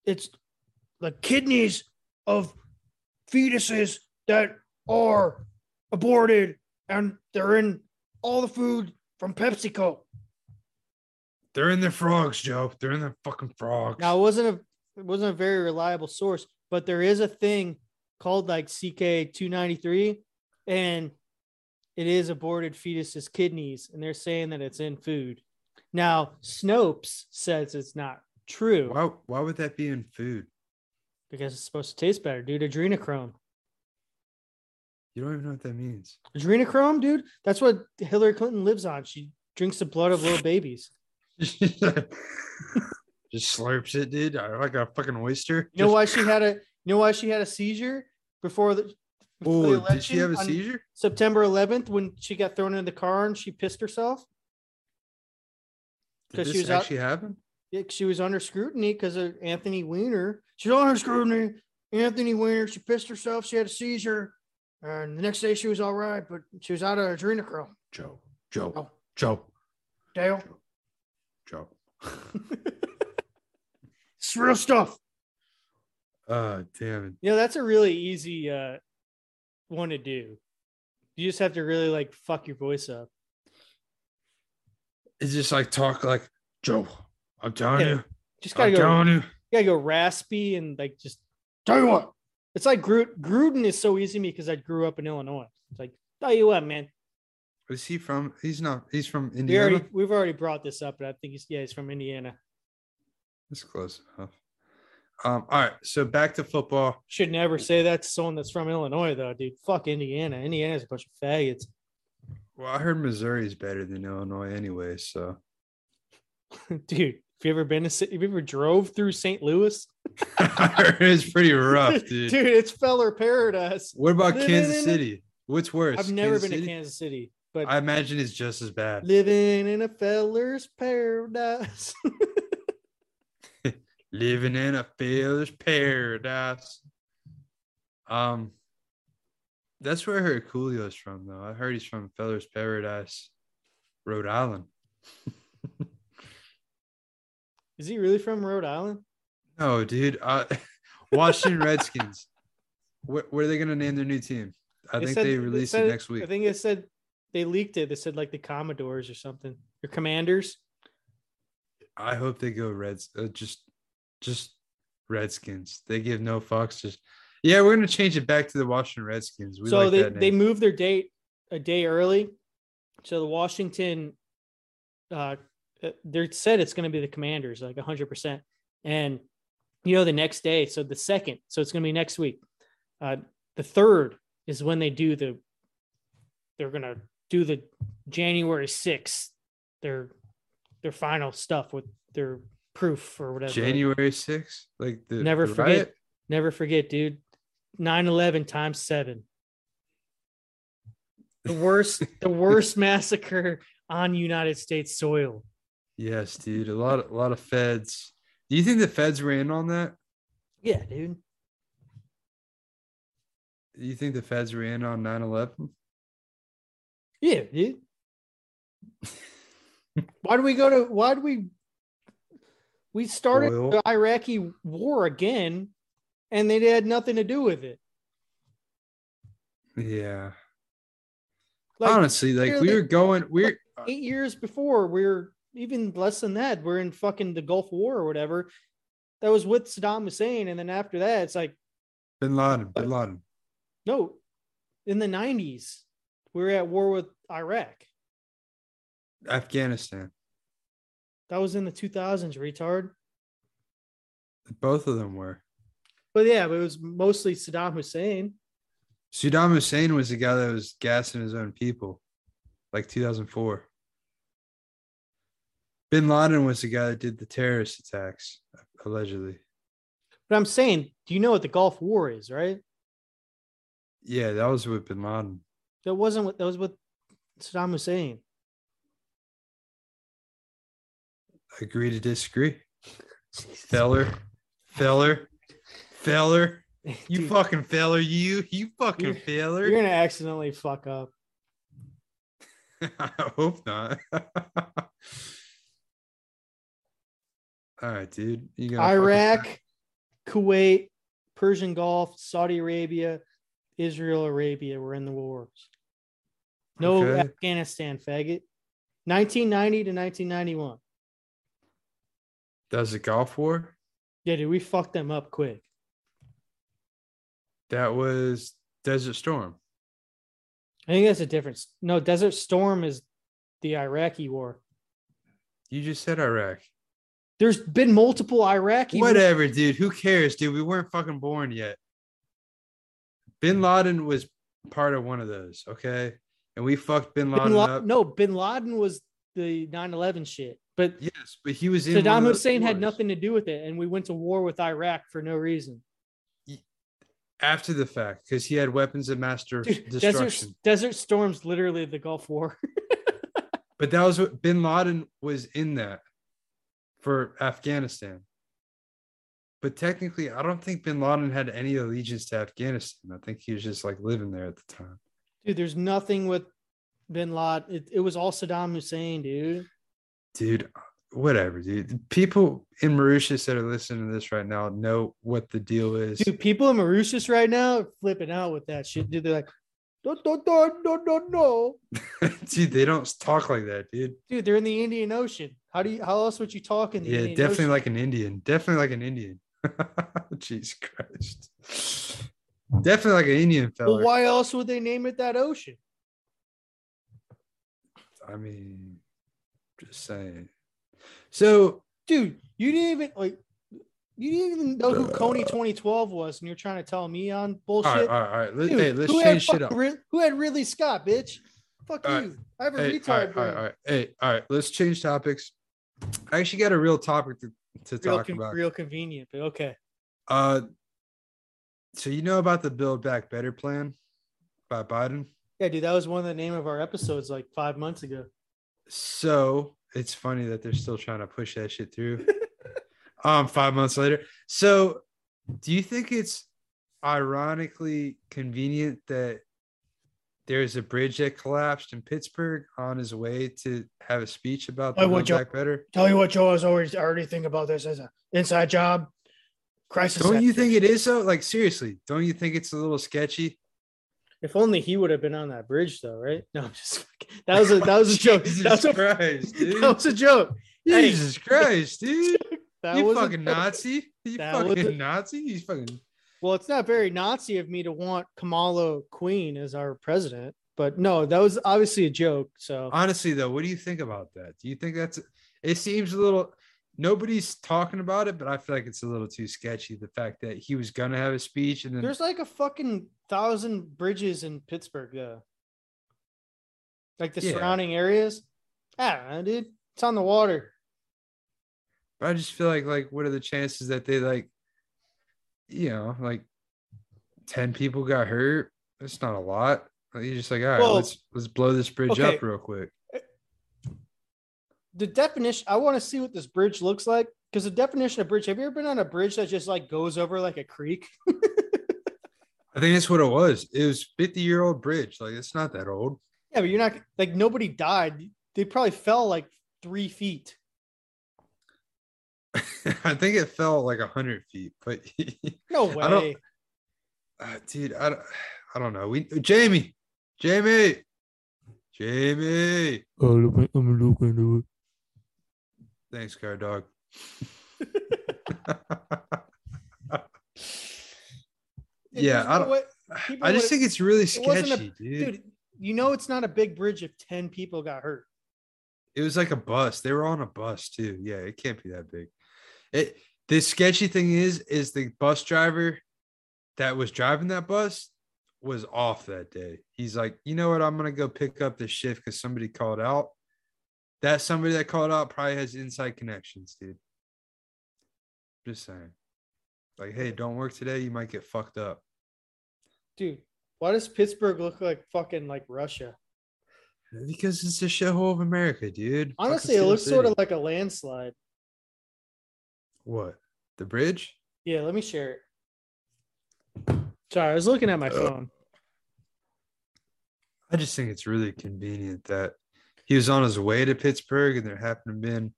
it's the kidneys of fetuses that are aborted and they're in all the food from PepsiCo. They're in their frogs, Joe. They're in their fucking frogs. Now it wasn't a it wasn't a very reliable source, but there is a thing called like CK 293 and it is aborted fetuses kidneys and they're saying that it's in food. Now Snopes says it's not true why? Why would that be in food? because it's supposed to taste better, dude. Adrenochrome. You don't even know what that means. Adrenochrome, dude. That's what Hillary Clinton lives on. She drinks the blood of little babies. Just slurps it, dude, uh, like a fucking oyster. You know why she had a you know why she had a seizure before the before the Oh, did she have a seizure? September 11th when she got thrown in the car and she pissed herself? Did 'Cause she this was out- actually happen? Yeah, she was under scrutiny because of Anthony Weiner. She's under scrutiny. Anthony Weiner, she pissed herself. She had a seizure. And the next day she was all right, but she was out of adrenochrome. Joe, Joe, Oh. Joe, Dale, Joe. it's real stuff. Oh, damn it. You know, that's a really easy uh, one to do. You just have to really like fuck your voice up. It's just like talk like Joe. I'm telling Yeah, you. Just gotta I'm go. telling you. You gotta go raspy and like just tell you what. It's like Groot, Gruden is so easy to me because I grew up in Illinois. It's like tell you what, man. Is he from? He's not. He's from We Indiana. already we've already brought this up, but I think he's yeah he's from Indiana. That's close enough. Um. All right. So back to football. Should never say that to someone that's from Illinois though, dude. Fuck Indiana. Indiana's a bunch of faggots. Well, I heard Missouri is better than Illinois anyway. So dude. Have you ever been to? Have you ever drove through St. Louis? It's pretty rough, dude. dude, it's feller paradise. What about Living Kansas a- City? What's worse? I've never Kansas been City? to Kansas City, but I imagine it's just as bad. living in a feller's paradise. Living in a fearless paradise. Um, that's where I heard Coolio's from, though. I heard he's from Feller's Paradise, Rhode Island. Is he really from Rhode Island? No, dude. Uh, Washington Redskins. What, what are they going to name their new team? I think said- they release it next week. I think it said they leaked it. They said like the Commodores or something. Or Commanders. I hope they go Reds. Uh, just, just Redskins. They give no fucks. Just yeah, we're gonna change it back to the Washington Redskins. We so like they they moved their date a day early. So the Washington uh, uh, they said it's going to be the commanders like 100% and you know the next day so the second so it's going to be next week uh, the third is when they do the they're going to do the january 6th their their final stuff with their proof or whatever January 6th? Like the never the forget riot? never forget dude 9-11 times seven the worst the worst massacre on united states soil Yes, dude. A lot a lot of feds. Do you think the feds were in on that? yeah dude Do you think the feds were in on 9-11? Yeah, dude. why do we go to why do we we started Oil. the Iraqi war again and they had nothing to do with it. Yeah. Like Honestly, like we were going we're eight years before we are even less than that. We're in fucking the Gulf War or whatever. That was with Saddam Hussein. And then after that, it's like, bin Laden, uh, bin Laden. no, in the 90s, we were at war with Iraq. Afghanistan. That was in the 2000s, retard. Both of them were. But yeah, but it was mostly Saddam Hussein. Saddam Hussein was the guy that was gassing his own people, like 2004. Bin Laden was the guy that did the terrorist attacks, allegedly. But I'm saying, do you know what the Gulf War is, right? Yeah, that was with Bin Laden. That wasn't what that was with Saddam Hussein. Agree to disagree. Feller, feller, feller. You Dude, fucking feller, you, you fucking You're- feller. you're gonna accidentally fuck up. I hope not. All right, dude. You got Iraq, Kuwait, Persian Gulf, Saudi Arabia, Israel, Arabia We're in the wars. No Okay. Afghanistan, faggot. 1990 to 1991. That was the Gulf War. Yeah, dude, we fucked them up quick. That was Desert Storm. I think that's a difference. No, Desert Storm is the Iraqi war. You just said Iraq. There's been multiple Iraqi wars. Whatever, dude. Who cares, dude? We weren't fucking born yet. Bin Laden was part of one of those, okay? And we fucked Bin Laden Bin La- up. no, Bin Laden was the 9/11 shit, but Yes, but he was in Saddam Hussein had nothing to do with it, and we went to war with Iraq for no reason. after the fact because he had weapons of mass de- Dude, Desert, destruction. Desert Storm's literally the Gulf War. But that was what Bin Laden was in that for Afghanistan. But technically, I don't think Bin Laden had any allegiance to Afghanistan. I think he was just like living there at the time. dude, there's nothing with Bin Laden. It, it was all Saddam Hussein, dude. Dude, uh, whatever, dude. People in Mauritius that are listening to this right now know what the deal is. Dude, people in Mauritius right now are flipping out with that shit. Dude, they're like, no, no, no, no, no, no. dude, they don't talk like that, dude. Dude, they're in the Indian Ocean. How do you? How else would you talk in the Yeah, Indian definitely Ocean? like an Indian. Definitely like an Indian. Jesus Christ. Definitely like an Indian fella. Well, why else would they name it that ocean? I mean, just saying. So, Dude, you didn't even like. You didn't even know who Kony 2012 was, and you're trying to tell me on bullshit. right, all right, all right. Let, Dude, hey, let's change shit up. Rid- who had Ridley Scott, bitch? Fuck All right. you. I have a Hey, retard all right, brain. all right. Hey, all right. Let's change topics. I actually got a real topic to, to Real, talk con- about. real convenient, but okay. Uh, so you know about the Build Back Better plan by Biden? Yeah, dude, that was one of the name of our episodes like five months ago. So it's funny that they're still trying to push that shit through. um, five months later. So, do you think it's ironically convenient that there's a bridge that collapsed in Pittsburgh on his way to have a speech about the Build Back Better? Tell you what, Joe, I was always already think about this as an inside job. Crisis. Don't you think it is so? Like seriously, don't you think it's a little sketchy? If only he would have been on that bridge, though, right? No, I'm just. That was a that was a joke. Jesus That was a, Christ, dude. that was a joke. Hey. Jesus Christ, dude. That you fucking. Nazi. You fucking a- Nazi. You fucking Well, it's not very Nazi of me to want Kamala Queen as our president. But no, that was obviously a joke. So Honestly, though, what do you think about that? Do you think that's it? Seems a little. Nobody's talking about it, but I feel like it's a little too sketchy. The fact that he was gonna have a speech and then there's like a fucking thousand bridges in Pittsburgh, though. Like the Yeah. surrounding areas. I don't know, dude. It's on the water. But I just feel like like what are the chances that they like you know, like 10 people got hurt? It's not a lot. You're just like, all right, Well, let's let's blow this bridge okay. up real quick. The definition, I want to see what this bridge looks like. Because the definition of bridge, have you ever been on a bridge that just like goes over like a creek? I think that's what it was. It was 50 year old bridge. Like it's not that old. Yeah, but you're not like nobody died. They probably fell like three feet. I think it fell like hundred feet, but No way. I don't- uh, dude, I don't, I don't know. We Jamie, Jamie, Jamie. I'm looking to it. Thanks, Car dog. Yeah, I don't- People I just think it's really it a- sketchy, dude. dude, you know it's not a big bridge if 10 people got hurt. It was like a bus. They were on a bus too. Yeah, it can't be that big. It the sketchy thing is, is the bus driver that was driving that bus was off that day. He's like, you know what? I'm gonna go pick up this shift because somebody called out. That somebody that called out probably has inside connections, dude. Just saying. Like, hey, don't work today. You might get fucked up. Dude, why does Pittsburgh look like fucking like Russia? Because it's a shithole of America, dude. Honestly, it looks sort of like a landslide. what? The bridge? Yeah, let me share it. Sorry, I was looking at my phone. I just think it's really convenient that he was on his way to Pittsburgh and there happened to been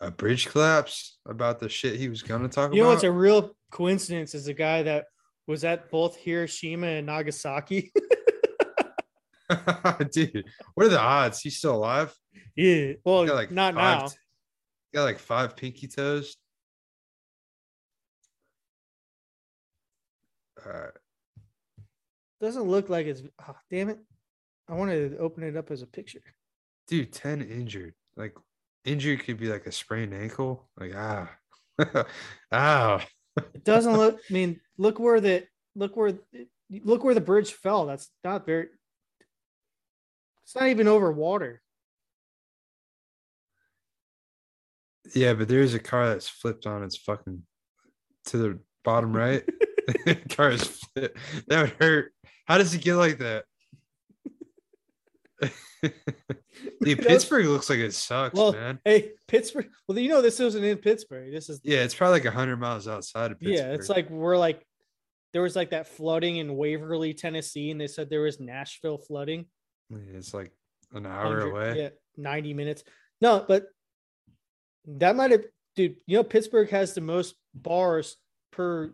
a bridge collapse about the shit he was gonna talk about. You know it's a real coincidence is a guy that was at both Hiroshima and Nagasaki. Dude, what are the odds? He's still alive? yeah. Well, Got like not five, now. Got like five pinky toes. All right. Doesn't look like it's oh, damn it. I wanted to open it up as a picture. Dude, 10 injured. Like injury could be like a sprained ankle. Like ah. Ow. It doesn't look I mean, look where the look where look where the bridge fell. That's not very it's not even over water. Yeah, but there's a car that's flipped on its fucking to the bottom right. car is flipped. That would hurt. How does it get like that? Dude, was- Pittsburgh looks like it sucks, Well, man. hey, Pittsburgh. Well, you know this isn't in Pittsburgh. This is Yeah, it's probably like hundred miles outside of Pittsburgh. Yeah, it's like we're like there was like that flooding in Waverly, Tennessee, and they said there was Nashville flooding. It's like an hour away. Yeah, 90 minutes. No, but that might have dude, you know, Pittsburgh has the most bars per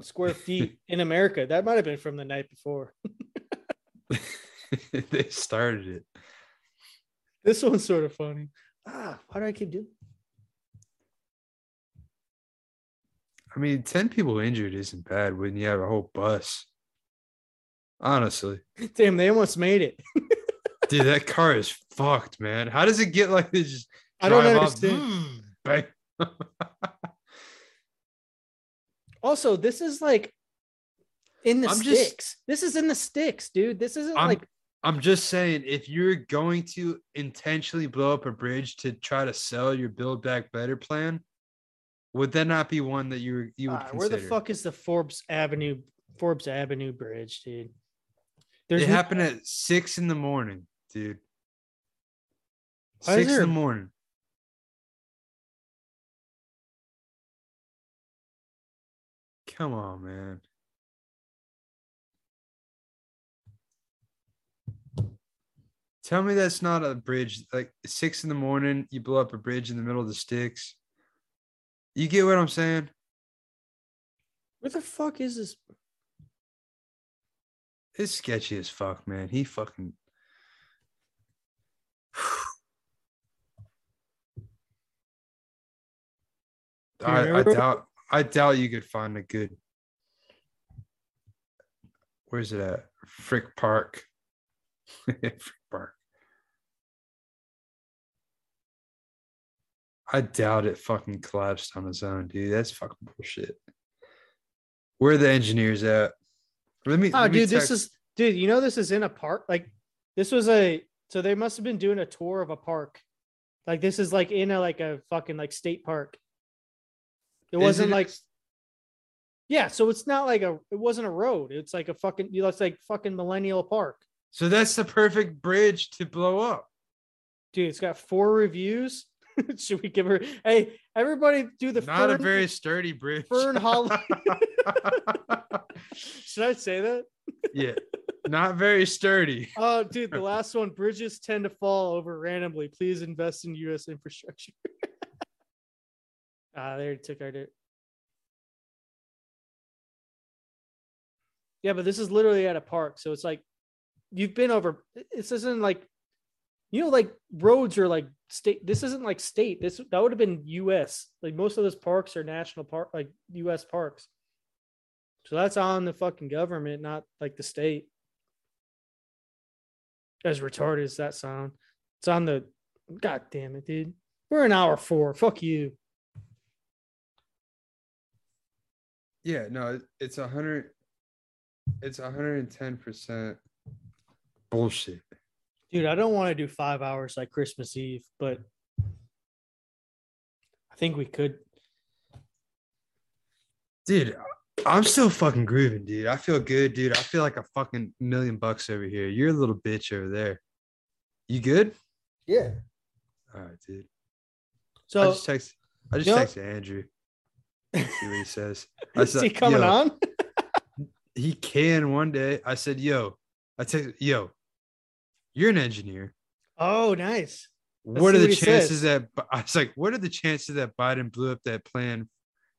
square feet in America. That might have been from the night before. they started it. This one's sort of funny. Ah, why do I keep doing? I mean, ten people injured isn't bad when you have a whole bus. Honestly, Damn, they almost made it. dude, that car is fucked, man. How does it get like this? Just I don't drive off, understand. Also, this is like in the I'm just- sticks. This is in the sticks, dude. This isn't I'm- like I'm just saying, if you're going to intentionally blow up a bridge to try to sell your Build Back Better plan, would that not be one that you you would Ah, where the fuck is the Forbes Avenue Forbes Avenue Bridge, dude? There's it no- happened at six in the morning, dude. Why Six there- in the morning. Come on, man. Tell me that's not a bridge. Like six in the morning, you blow up a bridge in the middle of the sticks. You get what I'm saying? where the fuck is this? It's sketchy as fuck, man. He fucking. I, I doubt. I doubt you could find a good. Where's it at? Frick Park. Free park. I doubt it fucking collapsed on its own, dude. That's fucking bullshit. Where are the engineers at? Let me. Oh, let me dude, this is dude. You know this is in a park. Like this was a. So they must have been doing a tour of a park. Like this is like in a like a fucking like state park. It Is wasn't it- like. Yeah, so it's not like a. It wasn't a road. It's like a fucking. You know, it's like fucking Millennium Park, So that's the perfect bridge to blow up. dude. It's got four reviews. Should we give her? Hey, everybody, do the Not a very sturdy bridge. Fern Hollow. Should I say that? yeah, not very sturdy. Oh, dude, the last one. Bridges tend to fall over randomly. Please invest in U.S. infrastructure. ah, there it took our dirt. Yeah, but this is literally at a park, so it's like you've been over. This isn't like, you know, like roads are like state. This isn't like state. This that would have been U.S. Like most of those parks are national park, like U.S. parks. So that's on the fucking government, not like the state as retarded as that sound. It's on the god damn it, dude. We're an hour four. Fuck you. Yeah, no, it's a hundred. It's a hundred and ten percent bullshit. Dude, I don't want to do five hours like Christmas Eve, but I think we could. Dude, I'm still fucking grooving, dude. I feel good, dude. I feel like a fucking million bucks over here. You're a little bitch over there. You good? Yeah. All right, dude. So I So just text. I just You know- texted Andrew. See what he says. I is said, he coming yo, on? He can one day. I said, "Yo," I texted, "Yo, you're an engineer. Oh, nice. Let's what are the what chances that I was like, what are the chances that Biden blew up that plan,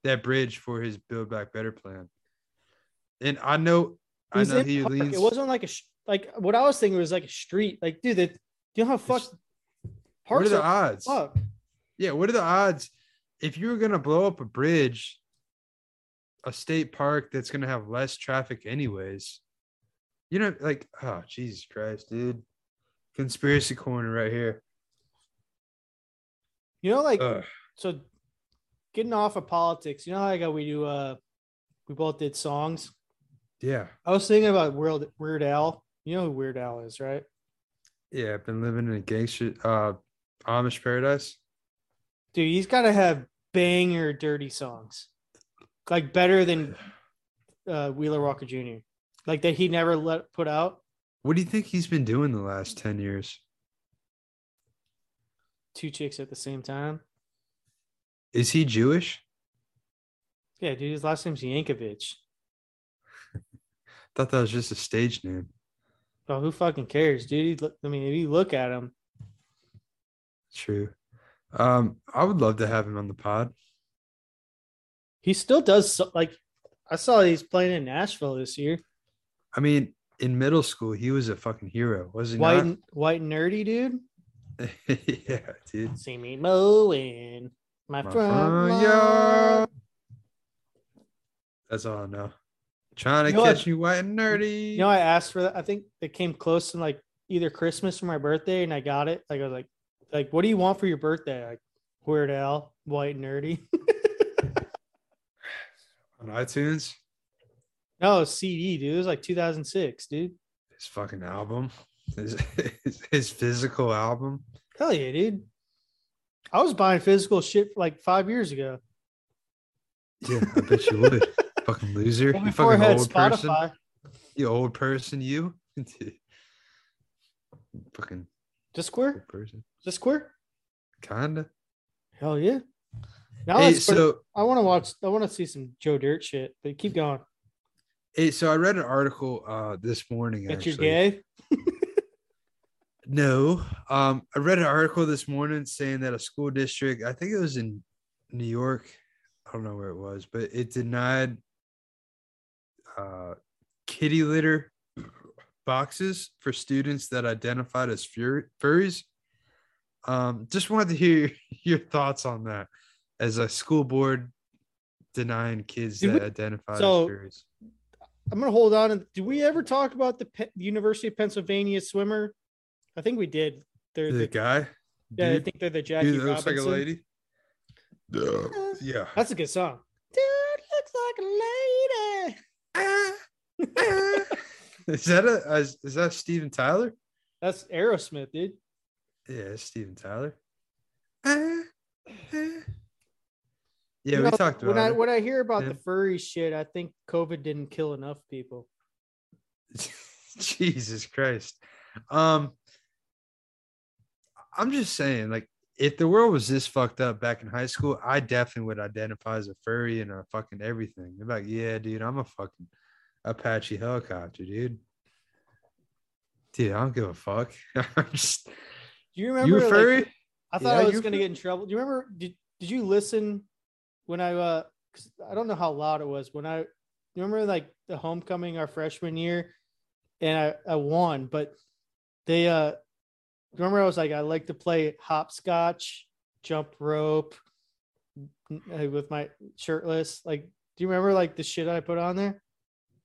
that bridge for his Build Back Better plan? And I know, I know he leans. It wasn't like a like what I was thinking was like a street. Like, dude, that you know how fuck what are the odds? fuck? Yeah, what are the odds if you were gonna blow up a bridge, a state park that's gonna have less traffic anyways? You know, like, oh Jesus Christ, dude. Conspiracy corner right here. You know, like Ugh. so getting off of politics, you know how like how we do uh we both did songs. Yeah. I was thinking about Weird Weird Al. You know who Weird Al is, right? Yeah, I've been living in a gangster uh Amish paradise. Dude, he's gotta have banger dirty songs. Like better than uh Wheeler Walker Jr. Like that he never let put out. What do you think he's been doing the last 10 years? Two chicks at the same time. Is he Jewish? Yeah, dude, his last name's Yankovic. Thought that was just a stage name. Oh, who fucking cares, dude? I mean, if you look at him, True. Um, I would love to have him on the pod. he still does so, like I saw he's playing in Nashville this year. I mean, in middle school, he was a fucking hero, was he White not? and white and nerdy, dude. yeah, dude. See me mowing my, My front lawn. yard. That's all I know. Trying to You know what? catch you white and nerdy. You know, I asked for that. I think it came close to like either Christmas or my birthday, and I got it. Like I was like, like, what do you want for your birthday? Like Weird Al, white and nerdy. on iTunes, no, CD, dude. It was like 2006, dude. his fucking album, his, his, his physical album. Hell yeah, dude. I was buying physical shit like five years ago. Yeah, I bet you would. fucking loser. Well, you fucking old person. Spotify. You old person, you. fucking Discord? old person. Discord? Kinda. Hell yeah. Now Hey, so I want to watch. I want to see some Joe Dirt shit. But keep going. Hey, so I read an article uh this morning. That you're gay. No. Um, I read an article this morning saying that a school district, I think it was in New York, I don't know where it was, but it denied uh, kitty litter boxes for students that identified as fur- furries. Um, just wanted to hear your thoughts on that as a school board denying kids Did that we- identify so- as furries. I'm gonna hold on. and- Did we ever talk about the Pe- University of Pennsylvania swimmer? I think we did. They're The the, guy. yeah, I think they're the Jackie dude that looks like a Robinson. lady. Yeah. That's a good song. Dude looks like a lady. Ah, ah. is that a is, is that Steven Tyler? That's Aerosmith, dude. Yeah, it's Steven Tyler. Ah. Yeah, You we know, talked when about I it. when I hear about Yeah. the furry shit, I think COVID didn't kill enough people. Jesus Christ. Um I'm just saying, like, if the world was this fucked up back in high school, I definitely would identify as a furry and a fucking everything. I'm like, yeah, dude, I'm a fucking Apache helicopter, dude. Dude, I don't give a fuck. Just Do you remember? you a like, furry? I thought Yeah, I was gonna get in trouble. Do you remember? Did Did you listen when I? uh 'cause I don't know how loud it was when I. Remember like the homecoming our freshman year, and I I won, but they uh. Remember, I was like, I like to play hopscotch, jump rope, with my shirtless. Like, do you remember like the shit I put on there?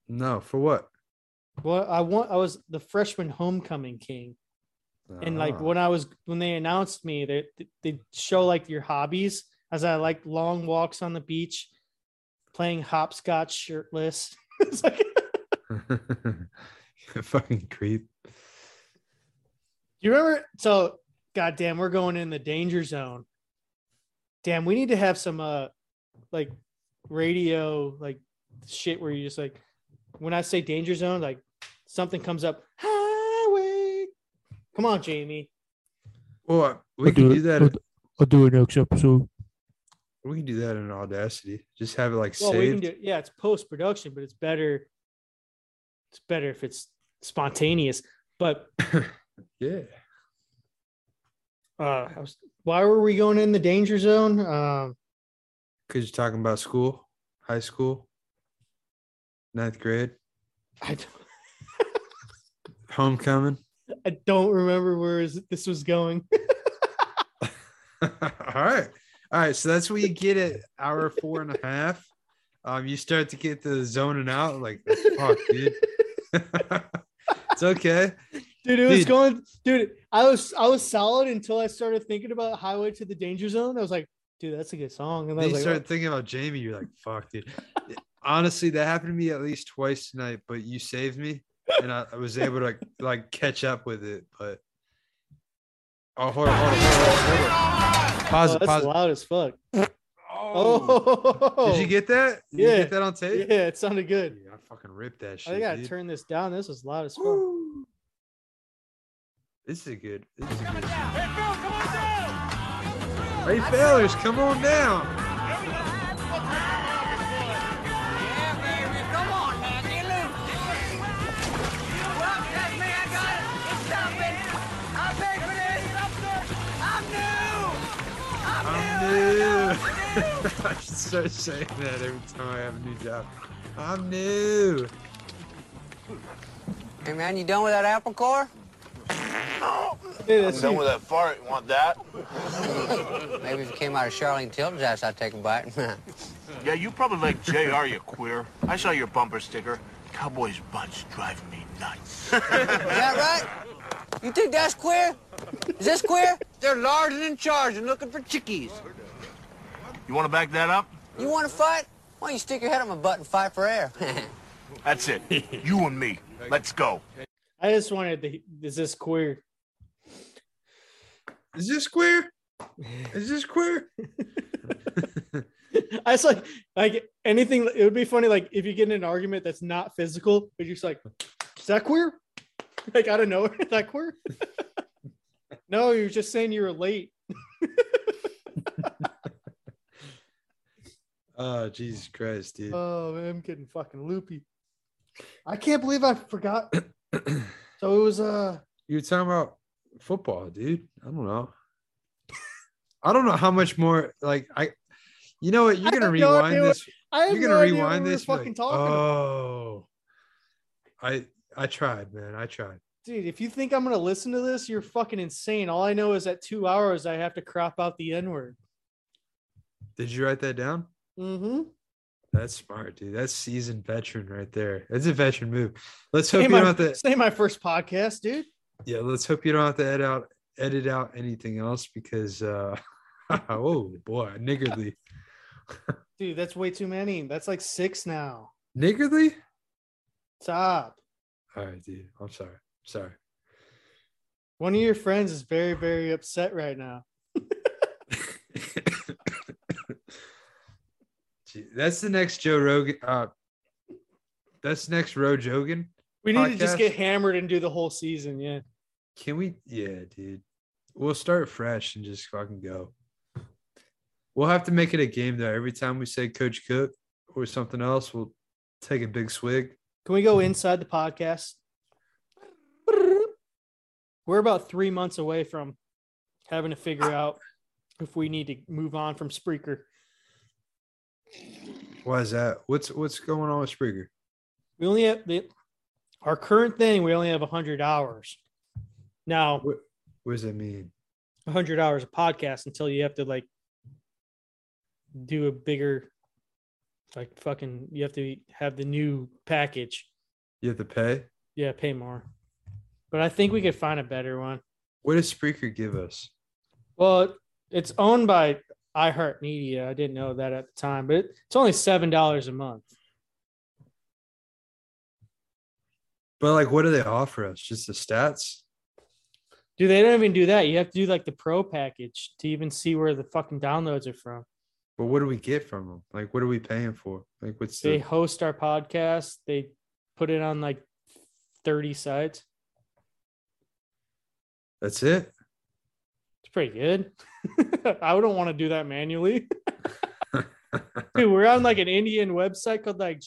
No, for what? Well, I want. I was the freshman homecoming king. and like Ah. when I was when they announced me, they they show like your hobbies as I like long walks on the beach, playing hopscotch shirtless. it's like fucking creep. you remember? So goddamn, we're going in the danger zone. Damn, we need to have some uh like radio like shit where you just like when I say danger zone, like something comes up highway. Come on, Jamie. Well, we can do that. I'll do it next episode. We can do that in Audacity. Just have it like Well, we can saved. do yeah, it's post production, but it's better. It's better if it's spontaneous. But yeah. uh was, why were we going in the danger zone? Um Because you're talking about school, high school, ninth grade, I don't, homecoming. I don't remember where this was going. All right. All right. So that's what you get at hour four and a half. Um, you start to get the zoning out, like fuck, dude. it's okay. Dude, it was Dude. going dude, I was I was solid until I started thinking about Highway to the Danger Zone. I was like, dude, that's a good song. And Then you like, start thinking about Jamie. You're like, fuck, dude. Honestly, that happened to me at least twice tonight, but you saved me, and I, I was able to like, like catch up with it. But oh, hold on, hold on, hold on, hold on. Pause oh, that's pause loud as fuck. Oh, Oh, did you get that? Did Yeah. you get that on tape? Yeah, it sounded good. Dude, I fucking ripped that shit. I gotta dude. turn this down. This is loud as fuck. Woo. This is good. This is good. Hey, fellas, come on down. I'm I should start saying that every time I have a new job. I'm new. Hey man, you done with that apple core? Hey, I'm done with that fart. You want that? Maybe if it came out of Charlene Tilton's ass, I'd take a bite. Yeah, you probably like JR, you queer. I saw your bumper sticker. Cowboys' butts driving me nuts. Is that right? You think that's queer? Is this queer? They're large and in charge and looking for chickies. You want to back that up? You want to fight? Why don't you stick your head on my butt and fight for air? That's it. You and me. Let's go. I just wanted to. Is this queer? Is this queer? Is this queer? I just like like anything. It would be funny like if you get in an argument that's not physical, but you're just like, is that queer? Like I don't know, is that queer? no, you're just saying you were late. Oh, Jesus Christ, dude. Oh man, I'm getting fucking loopy. I can't believe I forgot. So it was uh you were talking about football, dude. I don't know. I don't know how much more like I you know what? You're gonna no rewind idea this. I You're gonna what rewind we this. fucking like, talking about. oh I I tried, man. I tried. Dude, if you think I'm gonna listen to this, you're fucking insane. All I know is that two hours I have to crop out the N-word. Did you write that down? Mm-hmm. That's smart, dude. That's seasoned veteran right there. That's a veteran move. Let's hope Hey, you my, don't have to. this ain't my first podcast, dude. Yeah, let's hope you don't have to edit out edit out anything else because uh oh boy, niggardly. Dude, that's way too many. That's like six now. Niggardly? Stop. All right, dude. I'm sorry. Sorry. One of your friends is very, very upset right now. That's the next Joe Rogan. Uh, that's next Roe Jogan. We need to just get hammered and do the whole season. Yeah. Can we? Yeah, dude. We'll start fresh and just fucking go. We'll have to make it a game though. Every time we say Coach Cook or something else, we'll take a big swig. Can we go inside the podcast? We're about three months away from having to figure out if we need to move on from Spreaker. Why is that? What's what's going on with Spreaker? We only have the our current thing. We only have hundred hours. Now, What, what does that mean? hundred hours of podcast until you have to like do a bigger, like fucking. You have to have the new package. You have to pay. Yeah, pay more. But I think we could find a better one. What does Spreaker give us? Well, it's owned by iHeartMedia. I didn't know that at the time, but it's only seven dollars a month. But like, what do they offer us? Just the stats? Dude, they don't even do that. You have to do like the pro package to even see where the fucking downloads are from. But what do we get from them? Like, what are we paying for? Like, what's They the? host our podcast. They put it on like 30 sites. That's it. Pretty good. I wouldn't want to do that manually. Dude, we're on like an Indian website called like.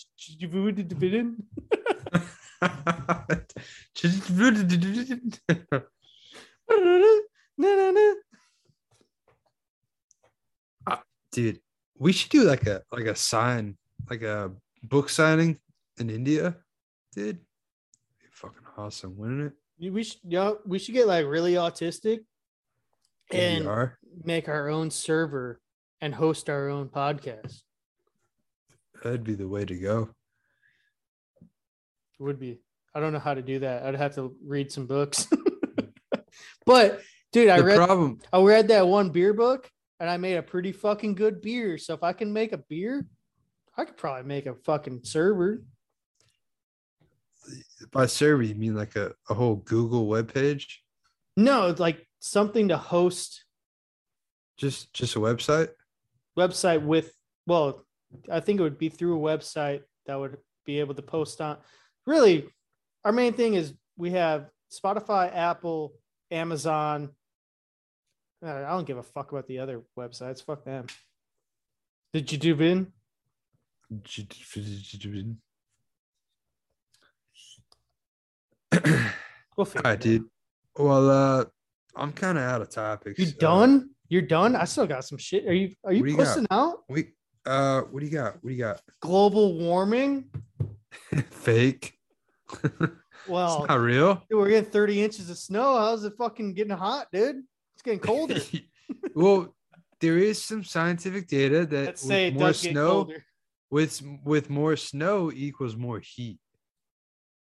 Dude, we should do like a like a sign, like a book signing in India. Dude, fucking awesome, wouldn't it? We should, yeah, we should get like really autistic and make our own server and host our own podcast. That'd be the way to go. Would be. I don't know how to do that. I'd have to read some books. but dude, I the read problem, I read that one beer book and I made a pretty fucking good beer. So if I can make a beer, I could probably make a fucking server. by server, you mean like a, a whole Google webpage? No, it's like something to host Just just a website? website with well, I think it would be through a website that would be able to post on. Really, our main thing is we have Spotify, Apple, Amazon. Uh, I don't give a fuck about the other websites. Fuck them. Did you do bin? We'll figure All it right, dude. Well, uh, I'm kind of out of topics. You Uh, done? You're done? I still got some shit. Are you are you got? out? we uh, what do you got? What do you got? Global warming? Fake. Well, it's not real. dude, we're getting 30 inches of snow. How's it fucking getting hot, dude? It's getting colder. well, there is some scientific data that Let's with more snow with with more snow equals more heat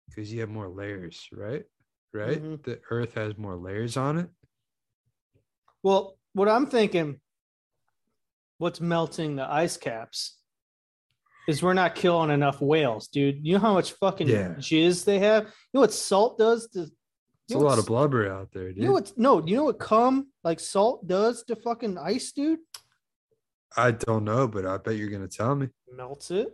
because you have more layers, right? Right. Mhm. The Earth has more layers on it. Well, what I'm thinking, what's melting the ice caps is we're not killing enough whales, dude. You know how much fucking Yeah. jizz they have? You know what salt does to It's a lot of blubber out there, dude. You know what's no, you know what cum like salt does to fucking ice, dude? I don't know, but I bet you're gonna tell me. Melts it.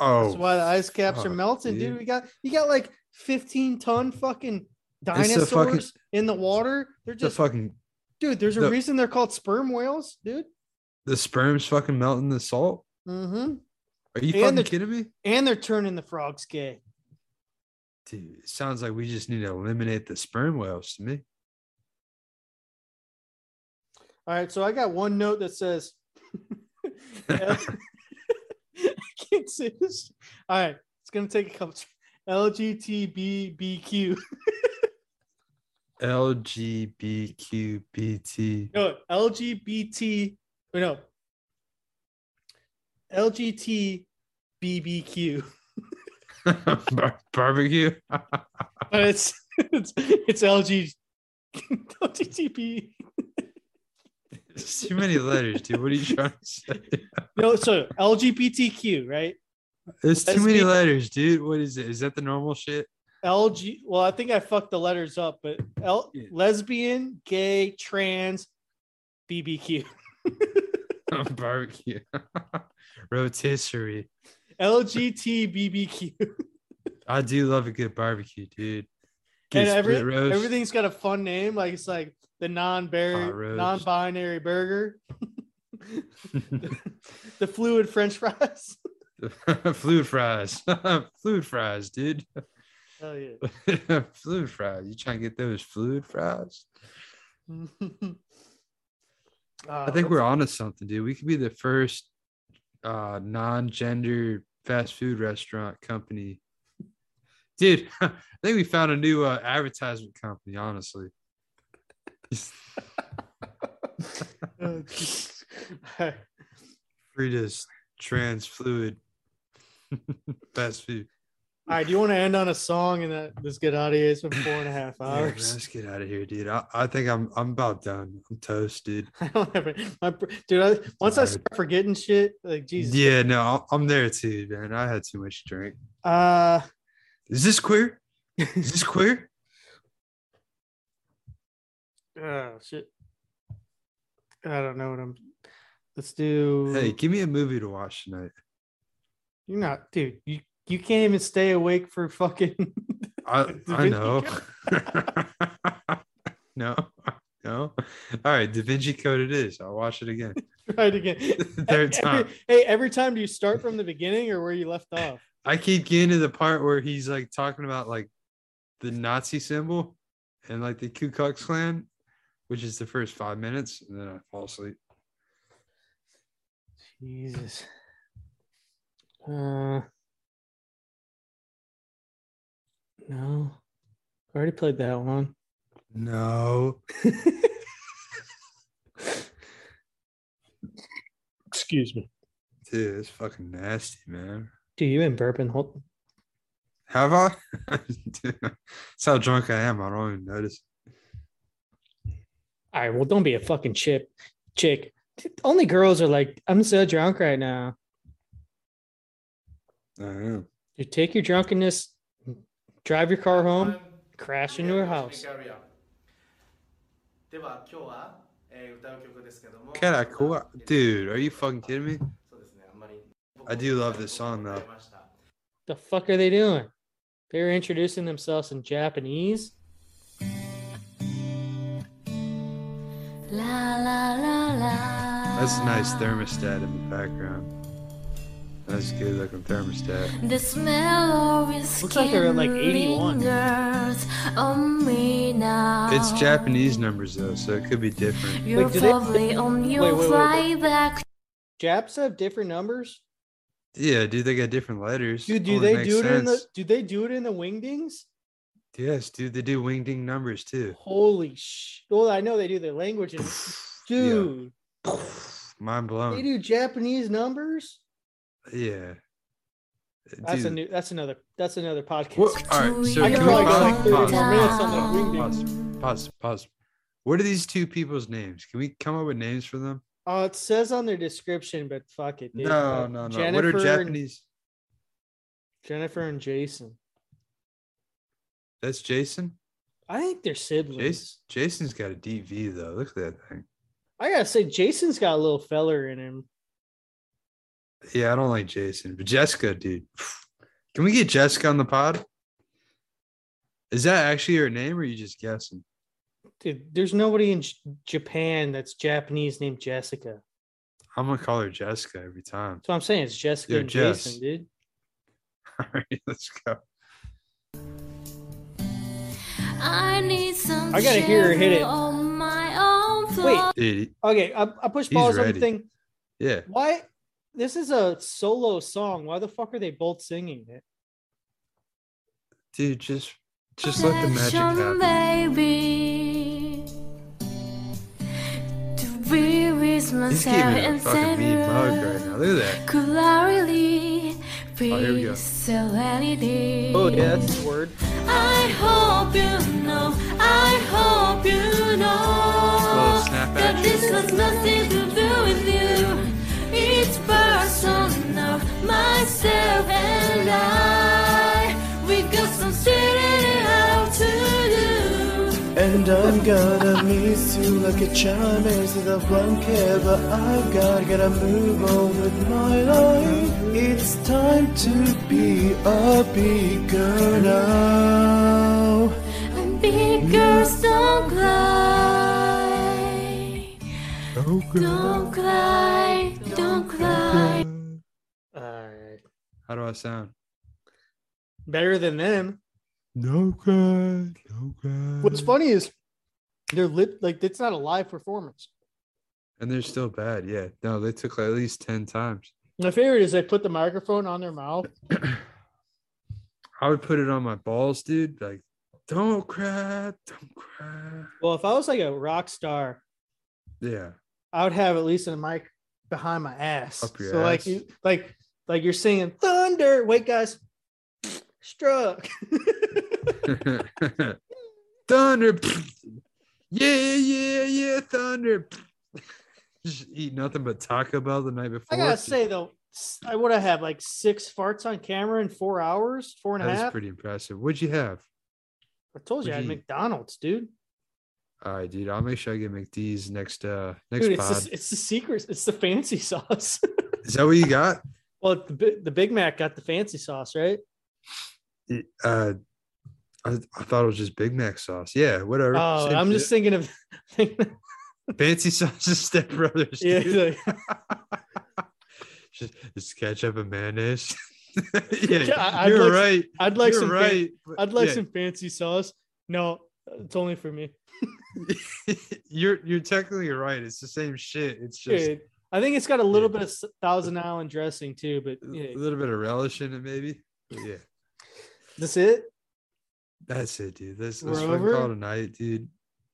Oh, That's why the ice caps are melting, dude. dude. We got you got like 15 ton fucking dinosaurs fucking- in the water. They're the just fucking dude. There's a the- reason they're called sperm whales, dude. the sperms fucking melting the salt. Mm-hmm. Are you And fucking kidding me? And they're turning the frogs gay. Dude, it sounds like we just need to eliminate the sperm whales to me. All right, so I got one note that says, I can't say this. All right, it's gonna take a couple. LGTBBQ. LGBTQBT. No, LGBT. No. LGT BBQ, Bar- barbecue. but it's it's it's LG LGTB. It's too many letters, dude. What are you trying to say? No, so LGBTQ, right? There's too many letters, dude. What is it? Is that the normal shit? LG. Well, I think I fucked the letters up, but L Yeah. lesbian, gay, trans, BBQ, oh, barbecue. Rotisserie. LGT BBQ, I do love a good barbecue, dude. Good and every roast. everything's got a fun name. Like it's like the non-berry, non-binary burger, the fluid French fries. fluid fries. fluid fries, dude. Hell yeah. fluid fries. You trying to get those fluid fries? I think we're onto something, dude. We could be the first uh non-gender fast food restaurant company. Dude, I think we found a new uh, advertisement company, honestly. Oh. Frida's trans fluid fast food. All right, do you want to end on a song and that let's get out of here? It's been four and a half Yeah, hours. let's get out of here, dude. I, I think I'm I'm about done. I'm toast, dude. I don't have it. My, dude, I, once I start forgetting shit, like Jesus. Yeah, no, I'm there too, man. I had too much drink. Uh, Is this queer? Is this queer? oh shit. I don't know what I'm. Let's do. Hey, give me a movie to watch tonight. You're not, dude. You you can't even stay awake for fucking. I I know. no, no. All right, Da Vinci Code it is. I'll watch it again. Try it again. Third Every- time. hey, every time do you start from the beginning or where you left off? I keep getting to the part where he's like talking about like the Nazi symbol and like the Ku Klux Klan, which is the first five minutes, and then I fall asleep. Jesus. Uh. No. I already played that one. No. Excuse me. Dude, it's fucking nasty, man. Do you been burping. Hold. Have I? Dude, That's how drunk I am. I don't even notice. All right. Well, don't be a fucking chip, chick. Only girls are like, I'm so drunk right now. I am. You take your drunkenness, drive your car home, crash into her house. では今日は、えー歌う曲ですけども Can I cool? Dude, are you fucking kidding me? そうですねあんまり I do love this song, though. The fuck are they doing? They're introducing themselves in Japanese. La la la la. That's a nice thermostat in the background. That's a good looking thermostat. The smell of his Looks like they're at, like, 81. lingers on me now. It's Japanese numbers though, so it could be different. You're Wait, do they- on your wait, wait, flight back Japs have different numbers. Yeah, dude, they got different letters. Dude, do Only they do it in the? Do they do it in the wingdings? Yes, dude, they do wingding numbers too. Holy sh! Well, I know they do their language, and dude, Mind blown. they do Japanese numbers. Yeah. That's a new. That's another. That's another podcast. What? All right, so I can we probably go like pause, more minutes on pause, pause, pause, pause. What are these two people's names? Can we come up with names for them? Uh, it says on their description, but fuck it. dude. No, Uh, no, no. What Jennifer are and- Japanese? Jennifer and Jason. That's Jason. I think they're siblings. Jason. Jason's got a DV though. Look at that thing. I gotta say, Jason's got a little feller in him. Yeah, I don't like Jason, but Jessica, dude. Can we get Jessica on the pod? Is that actually her name, or are you just guessing? Dude, there's nobody in J- Japan that's Japanese named Jessica. I'm gonna call her Jessica every time. That's what I'm saying. It's Jessica Yo, and Jess. Jason, dude. All right, let's go. I need some I gotta hear her hit it. on my own Wait. Dude, Okay, I, I pushed He's pause on the ready. thing. yeah. Why? This is a solo song. Why the fuck are they both singing it? Dude, just just let the magic happen. baby. To be with He's myself giving a and fucking mean mug right now. Look at that. Could I really Oh, here we go. be serenity? Oh yeah, that's the word. I hope you know, I hope you know snap that this has nothing to do with you. It's personal, myself and I. We got some figuring out to do. And I'm gonna miss you like a child makes with a blanket But I've gotta gotta move on with my life It's time to be a big girl now And big girls don't cry. Don't cry, don't cry. All right. How do I sound? Better than them. No cry, no cry. What's funny is they're lit like it's not a live performance. And they're still bad. Yeah. No, they took like at least 10 times. My favorite is they put the microphone on their mouth. I would put it on my balls, dude. Like, don't cry, don't cry. Well, if I was like a rock star, Yeah. I would have at least a mic behind my ass. Up your so like you like like you're singing thunder. Wait, guys. Struck. thunder. yeah, yeah, yeah, thunder. Just eat nothing but Taco Bell the night before. I gotta say though, I would have had like six farts on camera in four hours, four and a that is pretty impressive. What'd you have? I told you I had you? McDonald's, dude. All right, dude. I'll make sure I get McD's next uh next Dude, it's pod. the, it's the secret. It's the fancy sauce. Is that what you got? Well, the the Big Mac got the fancy sauce, right? Uh I, I thought it was just Big Mac sauce. Yeah, whatever. Oh, Same I'm shit. just thinking of. Fancy sauce Step Brothers. yeah, dude. like- just, just ketchup and mayonnaise. yeah, Yeah, you're like- right. I'd like you're some. fan- right. but- I'd like yeah. some fancy sauce. No, it's only for me. you're you're technically right. It's the same shit. It's just Dude, I think it's got a little Yeah. bit of Thousand Island dressing too, but a little bit of relish in it, maybe. But yeah, that's it. that's it, dude. Let's We're over? call it a night, dude.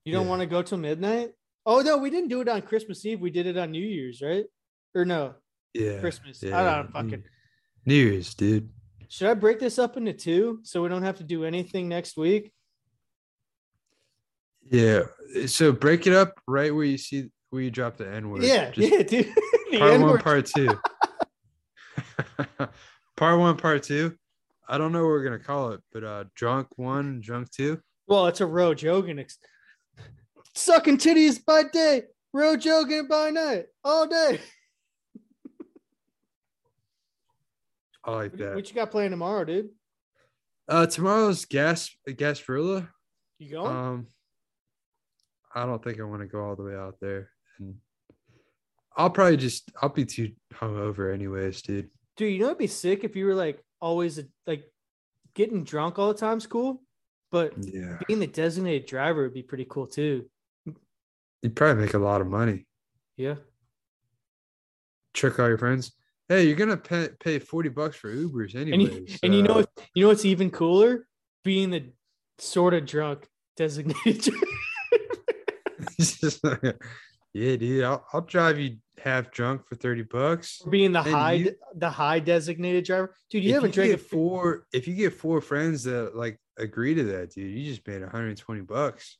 You don't Yeah. want to go till midnight? Oh no, we didn't do it on Christmas Eve. We did it on New Year's, right? Or no, Yeah, Christmas. yeah, I don't fucking. New Year's, dude. Should I break this up into two so we don't have to do anything next week? Yeah. So break it up right where you see where you drop the N word. Yeah, Just yeah, dude. the part one, N-word. part two. part one, part two. I don't know what we're gonna call it, but uh drunk one, drunk two. Well, it's a row jogging. Ex- Sucking titties by day, row jogging by night, all day. I like that. what you got playing tomorrow, dude? Uh tomorrow's gas Gasparilla. You going? Um I don't think I want to go all the way out there. And I'll probably just I'll be too hungover anyways, dude. Dude, you know it'd be sick if you were like always like getting drunk all the time's cool, but Yeah. being the designated driver would be pretty cool too. You'd probably make a lot of money. Yeah. Trick all your friends. Hey, you're gonna pay, pay 40 bucks for Ubers And anyways. you, and you know you know what's even cooler? Being the sort of drunk designated driver. It's just like, yeah, dude, I'll, I'll drive you half drunk for 30 bucks. being the And high you- the high designated driver. Dude, you haven't drank four if you get four friends that like agree to that, dude, you just made 120 bucks.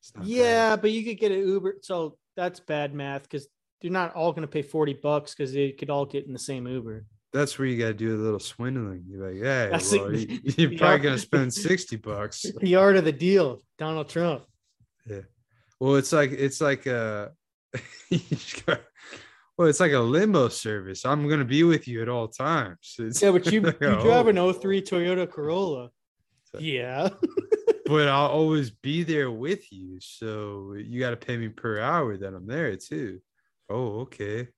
It's not bad. Yeah, but you could get an Uber. So that's bad math because they're not all going to pay 40 bucks because they could all get in the same Uber. That's where you gotta do a little swindling. You're like, hey, well, it. you- you're probably gonna spend 60 bucks. The art of the deal, Donald Trump. Well, it's like it's like uh, a you just got- well, it's like a limo service. I'm gonna be with you at all times. It's Yeah, but you, you like, drive an oh, 03 Toyota Corolla. So- Yeah. but I'll always be there with you. So you got to pay me per hour that I'm there too. Oh, okay,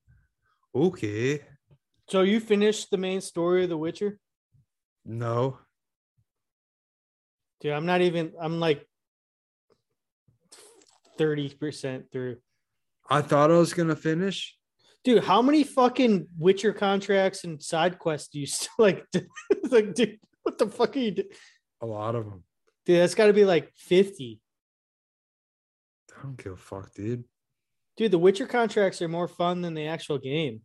okay. So you finished the main story of The Witcher? No, Dude, I'm not even, I'm like 30% through. I thought I was gonna finish. Dude, how many fucking Witcher contracts and side quests do you still like? like, dude, what the fuck are you doing? A lot of them. Dude, that's got to be like 50. I don't give a fuck, dude. Dude, the Witcher contracts are more fun than the actual game.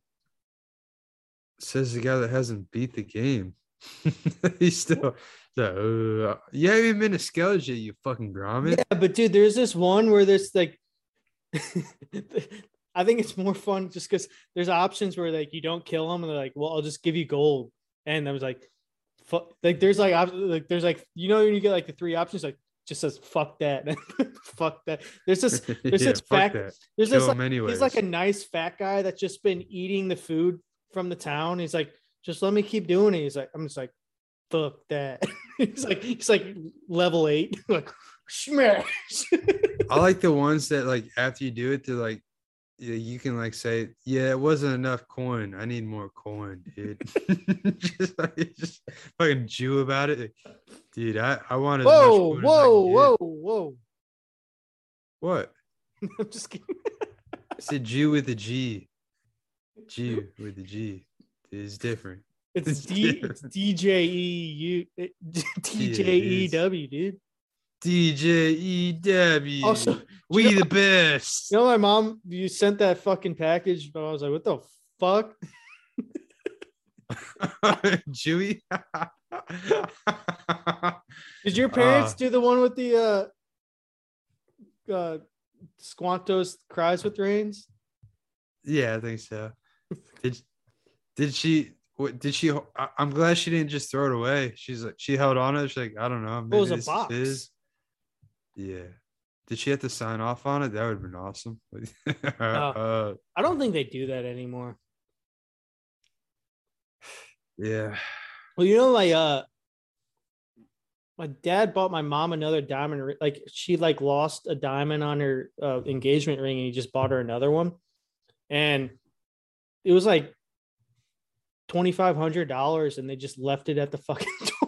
Says the guy that hasn't beat the game. He's still. So, uh, you haven't even been to Skellige, you fucking grommet. Yeah, but dude, there's this one where there's like, I think it's more fun just because there's options where like you don't kill them and they're like, well, I'll just give you gold, and I was like, fuck, like there's like op- like there's like you know when you get like the three options like just says fuck that, fuck that. There's this there's Yeah, this fuck fact that. there's Kill this like, he's like a nice fat guy that's just been eating the food from the town. He's like, just let me keep doing it. He's like, I'm just like, fuck that. he's like, he's like level eight, like smash. I like the ones that like after you do it, they're like, yeah, you can like say, yeah, it wasn't enough coin. I need more coin, dude. just like just fucking Jew about it, dude. I I want as much whoa, whoa, whoa, whoa. What? I'm just kidding. I said Jew with a G. Jew with a G. It's different. It's It's D different. it's D J E U D J E W, dude. DJEW. Also, we you know- the best. You know, my mom, you sent that fucking package, but I was like, what the fuck? Jewy. Did your parents Uh, do the one with the uh uh Squantos cries with rains? Yeah, I think so. Did did she? What did she? I, I'm glad she didn't just throw it away. She's like she held on to it. She's like, I don't know. It was a is box. his." Yeah. Did she have to sign off on it? That would have been awesome. uh, I don't think they do that anymore. yeah. Well, you know, like uh my dad bought my mom another diamond ring. Like she like lost a diamond on her uh, engagement ring and he just bought her another one. And it was like twenty five hundred dollars and they just left it at the fucking door.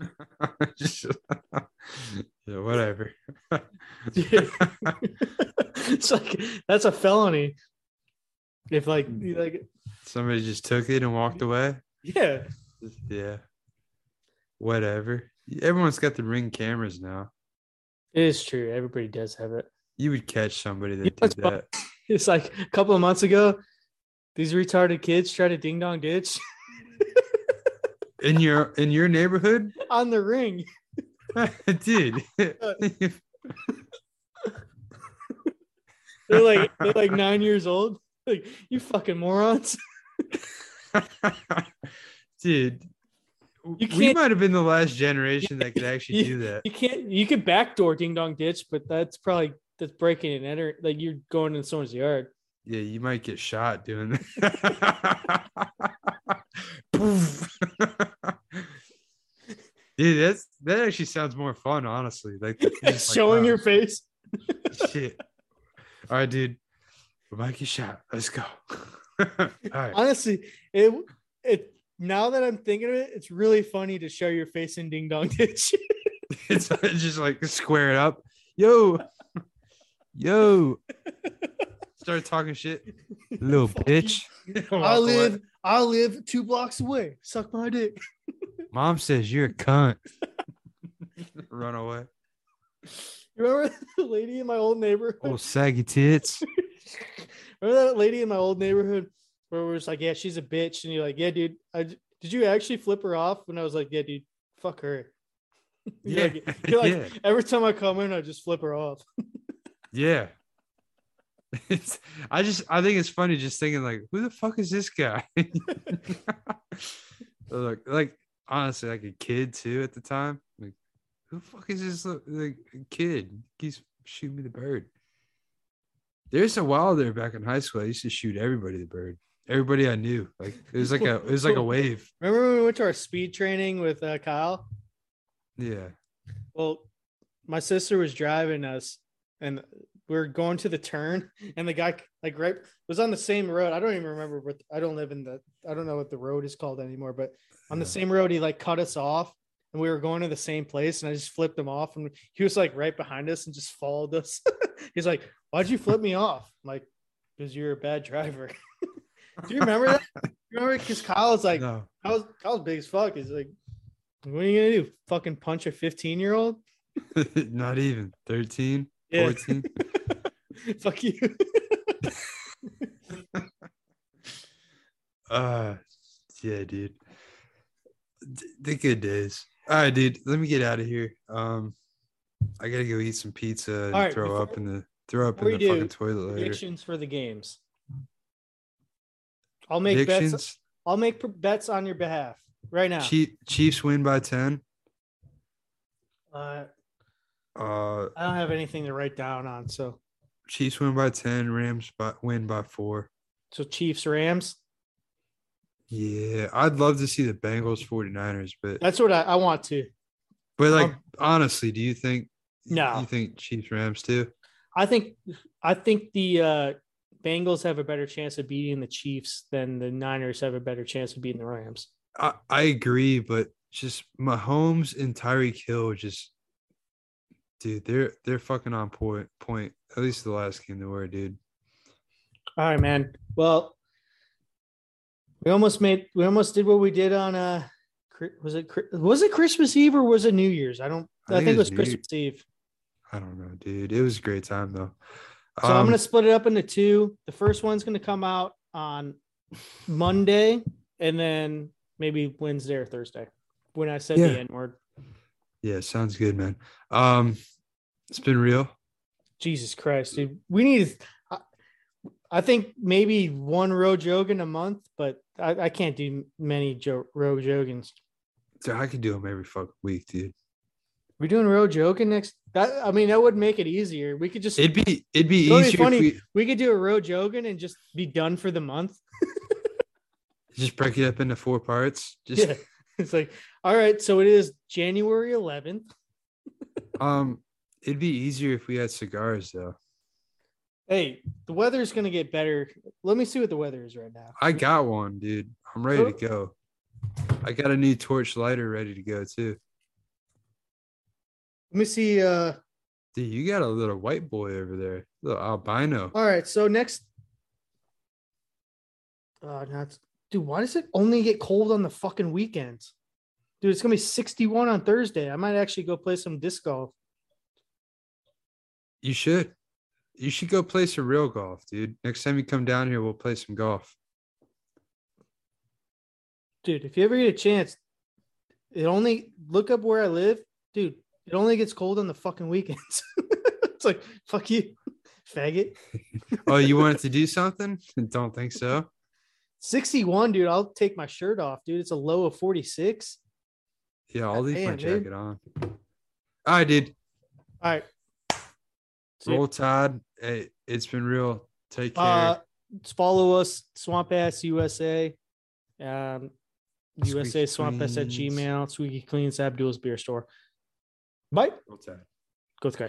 Yeah, whatever. It's like that's a felony. If like hmm. like Somebody just took it and walked away. yeah. Yeah. Whatever. Everyone's got the ring cameras now. It is true. Everybody does have it. You would catch somebody You know that did that. It's like a couple of months ago, these retarded kids try to ding dong ditch In your in your neighborhood? on the ring. Dude. They're like they're like nine years old. Like you fucking morons. Dude. You we might have been the last generation that could actually You- do that. You can't you could backdoor ding dong ditch, but that's probably that's breaking and enter like you're going in someone's yard. Yeah, you might get shot doing that. Dude, that's that actually sounds more fun, honestly. Like you're like, Showing wow, your oh, face. shit. All right, dude. We might get shot. Let's go. All right. Honestly, it it now that I'm thinking of it, it's really funny to show your face in ding dong ditch. It's just like square it up. Yo. Yo. Start talking shit. Little bitch. Oh I live I live two blocks away. Suck my dick. Mom says you're a cunt. Run away. You remember the lady in my old neighborhood? Oh, saggy tits. Remember that lady in my old neighborhood where we're just like, yeah, she's a bitch, and you're like, yeah, dude, I, did you actually flip her off? And I was like, yeah, dude, fuck her. You're Yeah. like, you're like, yeah. every time I come in, I just flip her off. Yeah. It's I just I think it's funny just thinking like who the fuck is this guy? like like honestly like a kid too at the time. Like who the fuck is this like kid? He's shooting me the bird. There's a while there back in high school. I used to shoot everybody the bird. Everybody I knew. Like it was like a it was like a wave. Remember when we went to our speed training with uh, Kyle? Yeah. Well, my sister was driving us, and we were going to the turn, and the guy like right was on the same road. I don't even remember what I don't live in the I don't know what the road is called anymore, but on the same road he like cut us off, and we were going to the same place, and I just flipped him off, and he was like right behind us and just followed us. He's like, "Why'd you flip me off?" I'm like, "Because you're a bad driver." Do you remember that? You remember? Because Kyle was like, No. Kyle's, Kyle's big as fuck. He's like, "What are you gonna do? Fucking punch a 15 year old?" Not even 13, Yeah. Fuck you. Uh, yeah, dude. The good days. All right, dude. Let me get out of here. Um, I gotta go eat some pizza and right, throw before- up in the throw up in the you fucking do, toilet later. Predictions for the games. I'll make bets. I'll make bets on your behalf right now. Chiefs win by ten. Uh, Uh, I don't have anything to write down on. So, Chiefs win by ten. Rams by, win by four. so Chiefs Rams. Yeah, I'd love to see the Bengals 49ers, but That's what I, I want to. but like um, honestly, do you think No. you think Chiefs Rams too? I think I think the uh, Bengals have a better chance of beating the Chiefs than the Niners have a better chance of beating the Rams. I, I agree, but just Mahomes and Tyreek Hill just dude, they're they're fucking on point point. At least the last game they were, dude. All right, man. Well, we almost made we almost did what we did on uh was it was it Christmas Eve or was it New Year's? I don't I, think, it was New Christmas Eve. I don't know, dude. It was a great time though. So I'm Um, gonna split it up into two. The first one's gonna come out on Monday and then maybe Wednesday or Thursday when I said Yeah. the N word. Yeah, sounds good, man. Um, it's been real. Jesus Christ, dude. We need I, I think maybe one row jogging a month, but I, I can't do many jo- row joggings. Dude, I could do them every fucking week, dude. We're doing row jogging next? That I mean, that would make it easier. We could just It'd be it'd be You know what'd be easier funny? if we we could do a row jogging and just be done for the month. just break it up into four parts. Just Yeah. It's like, all right, so it is January 11th. um, it'd be easier if we had cigars though. Hey, the weather's gonna get better. Let me see what the weather is right now. I got one, dude. I'm ready to go. I got a new torch lighter ready to go too. Let me see. Uh Dude, you got a little white boy over there, little albino. all right, so next. Uh not dude, why does it only get cold on the fucking weekends? Dude, it's gonna be 61 on Thursday. I might actually go play some disc golf. You should. You should go play some real golf, dude. Next time you come down here, we'll play some golf. dude, if you ever get a chance, it only look up where I live, dude. It only gets cold on the fucking weekends. it's like fuck you, faggot. Oh, you wanted to do something? Don't think so. 61, dude. I'll take my shirt off, dude. It's a low of 46. Yeah, I'll leave my Damn, dude. jacket on. All right, dude. All right. See. Roll Tide. Hey, it's been real. Take care. Uh, follow us, Swamp Ass USA. Um, USA Swamp Ass at Gmail, Squeaky Cleans, Abdul's Beer Store. Bye. Roll Tide. Go with guys.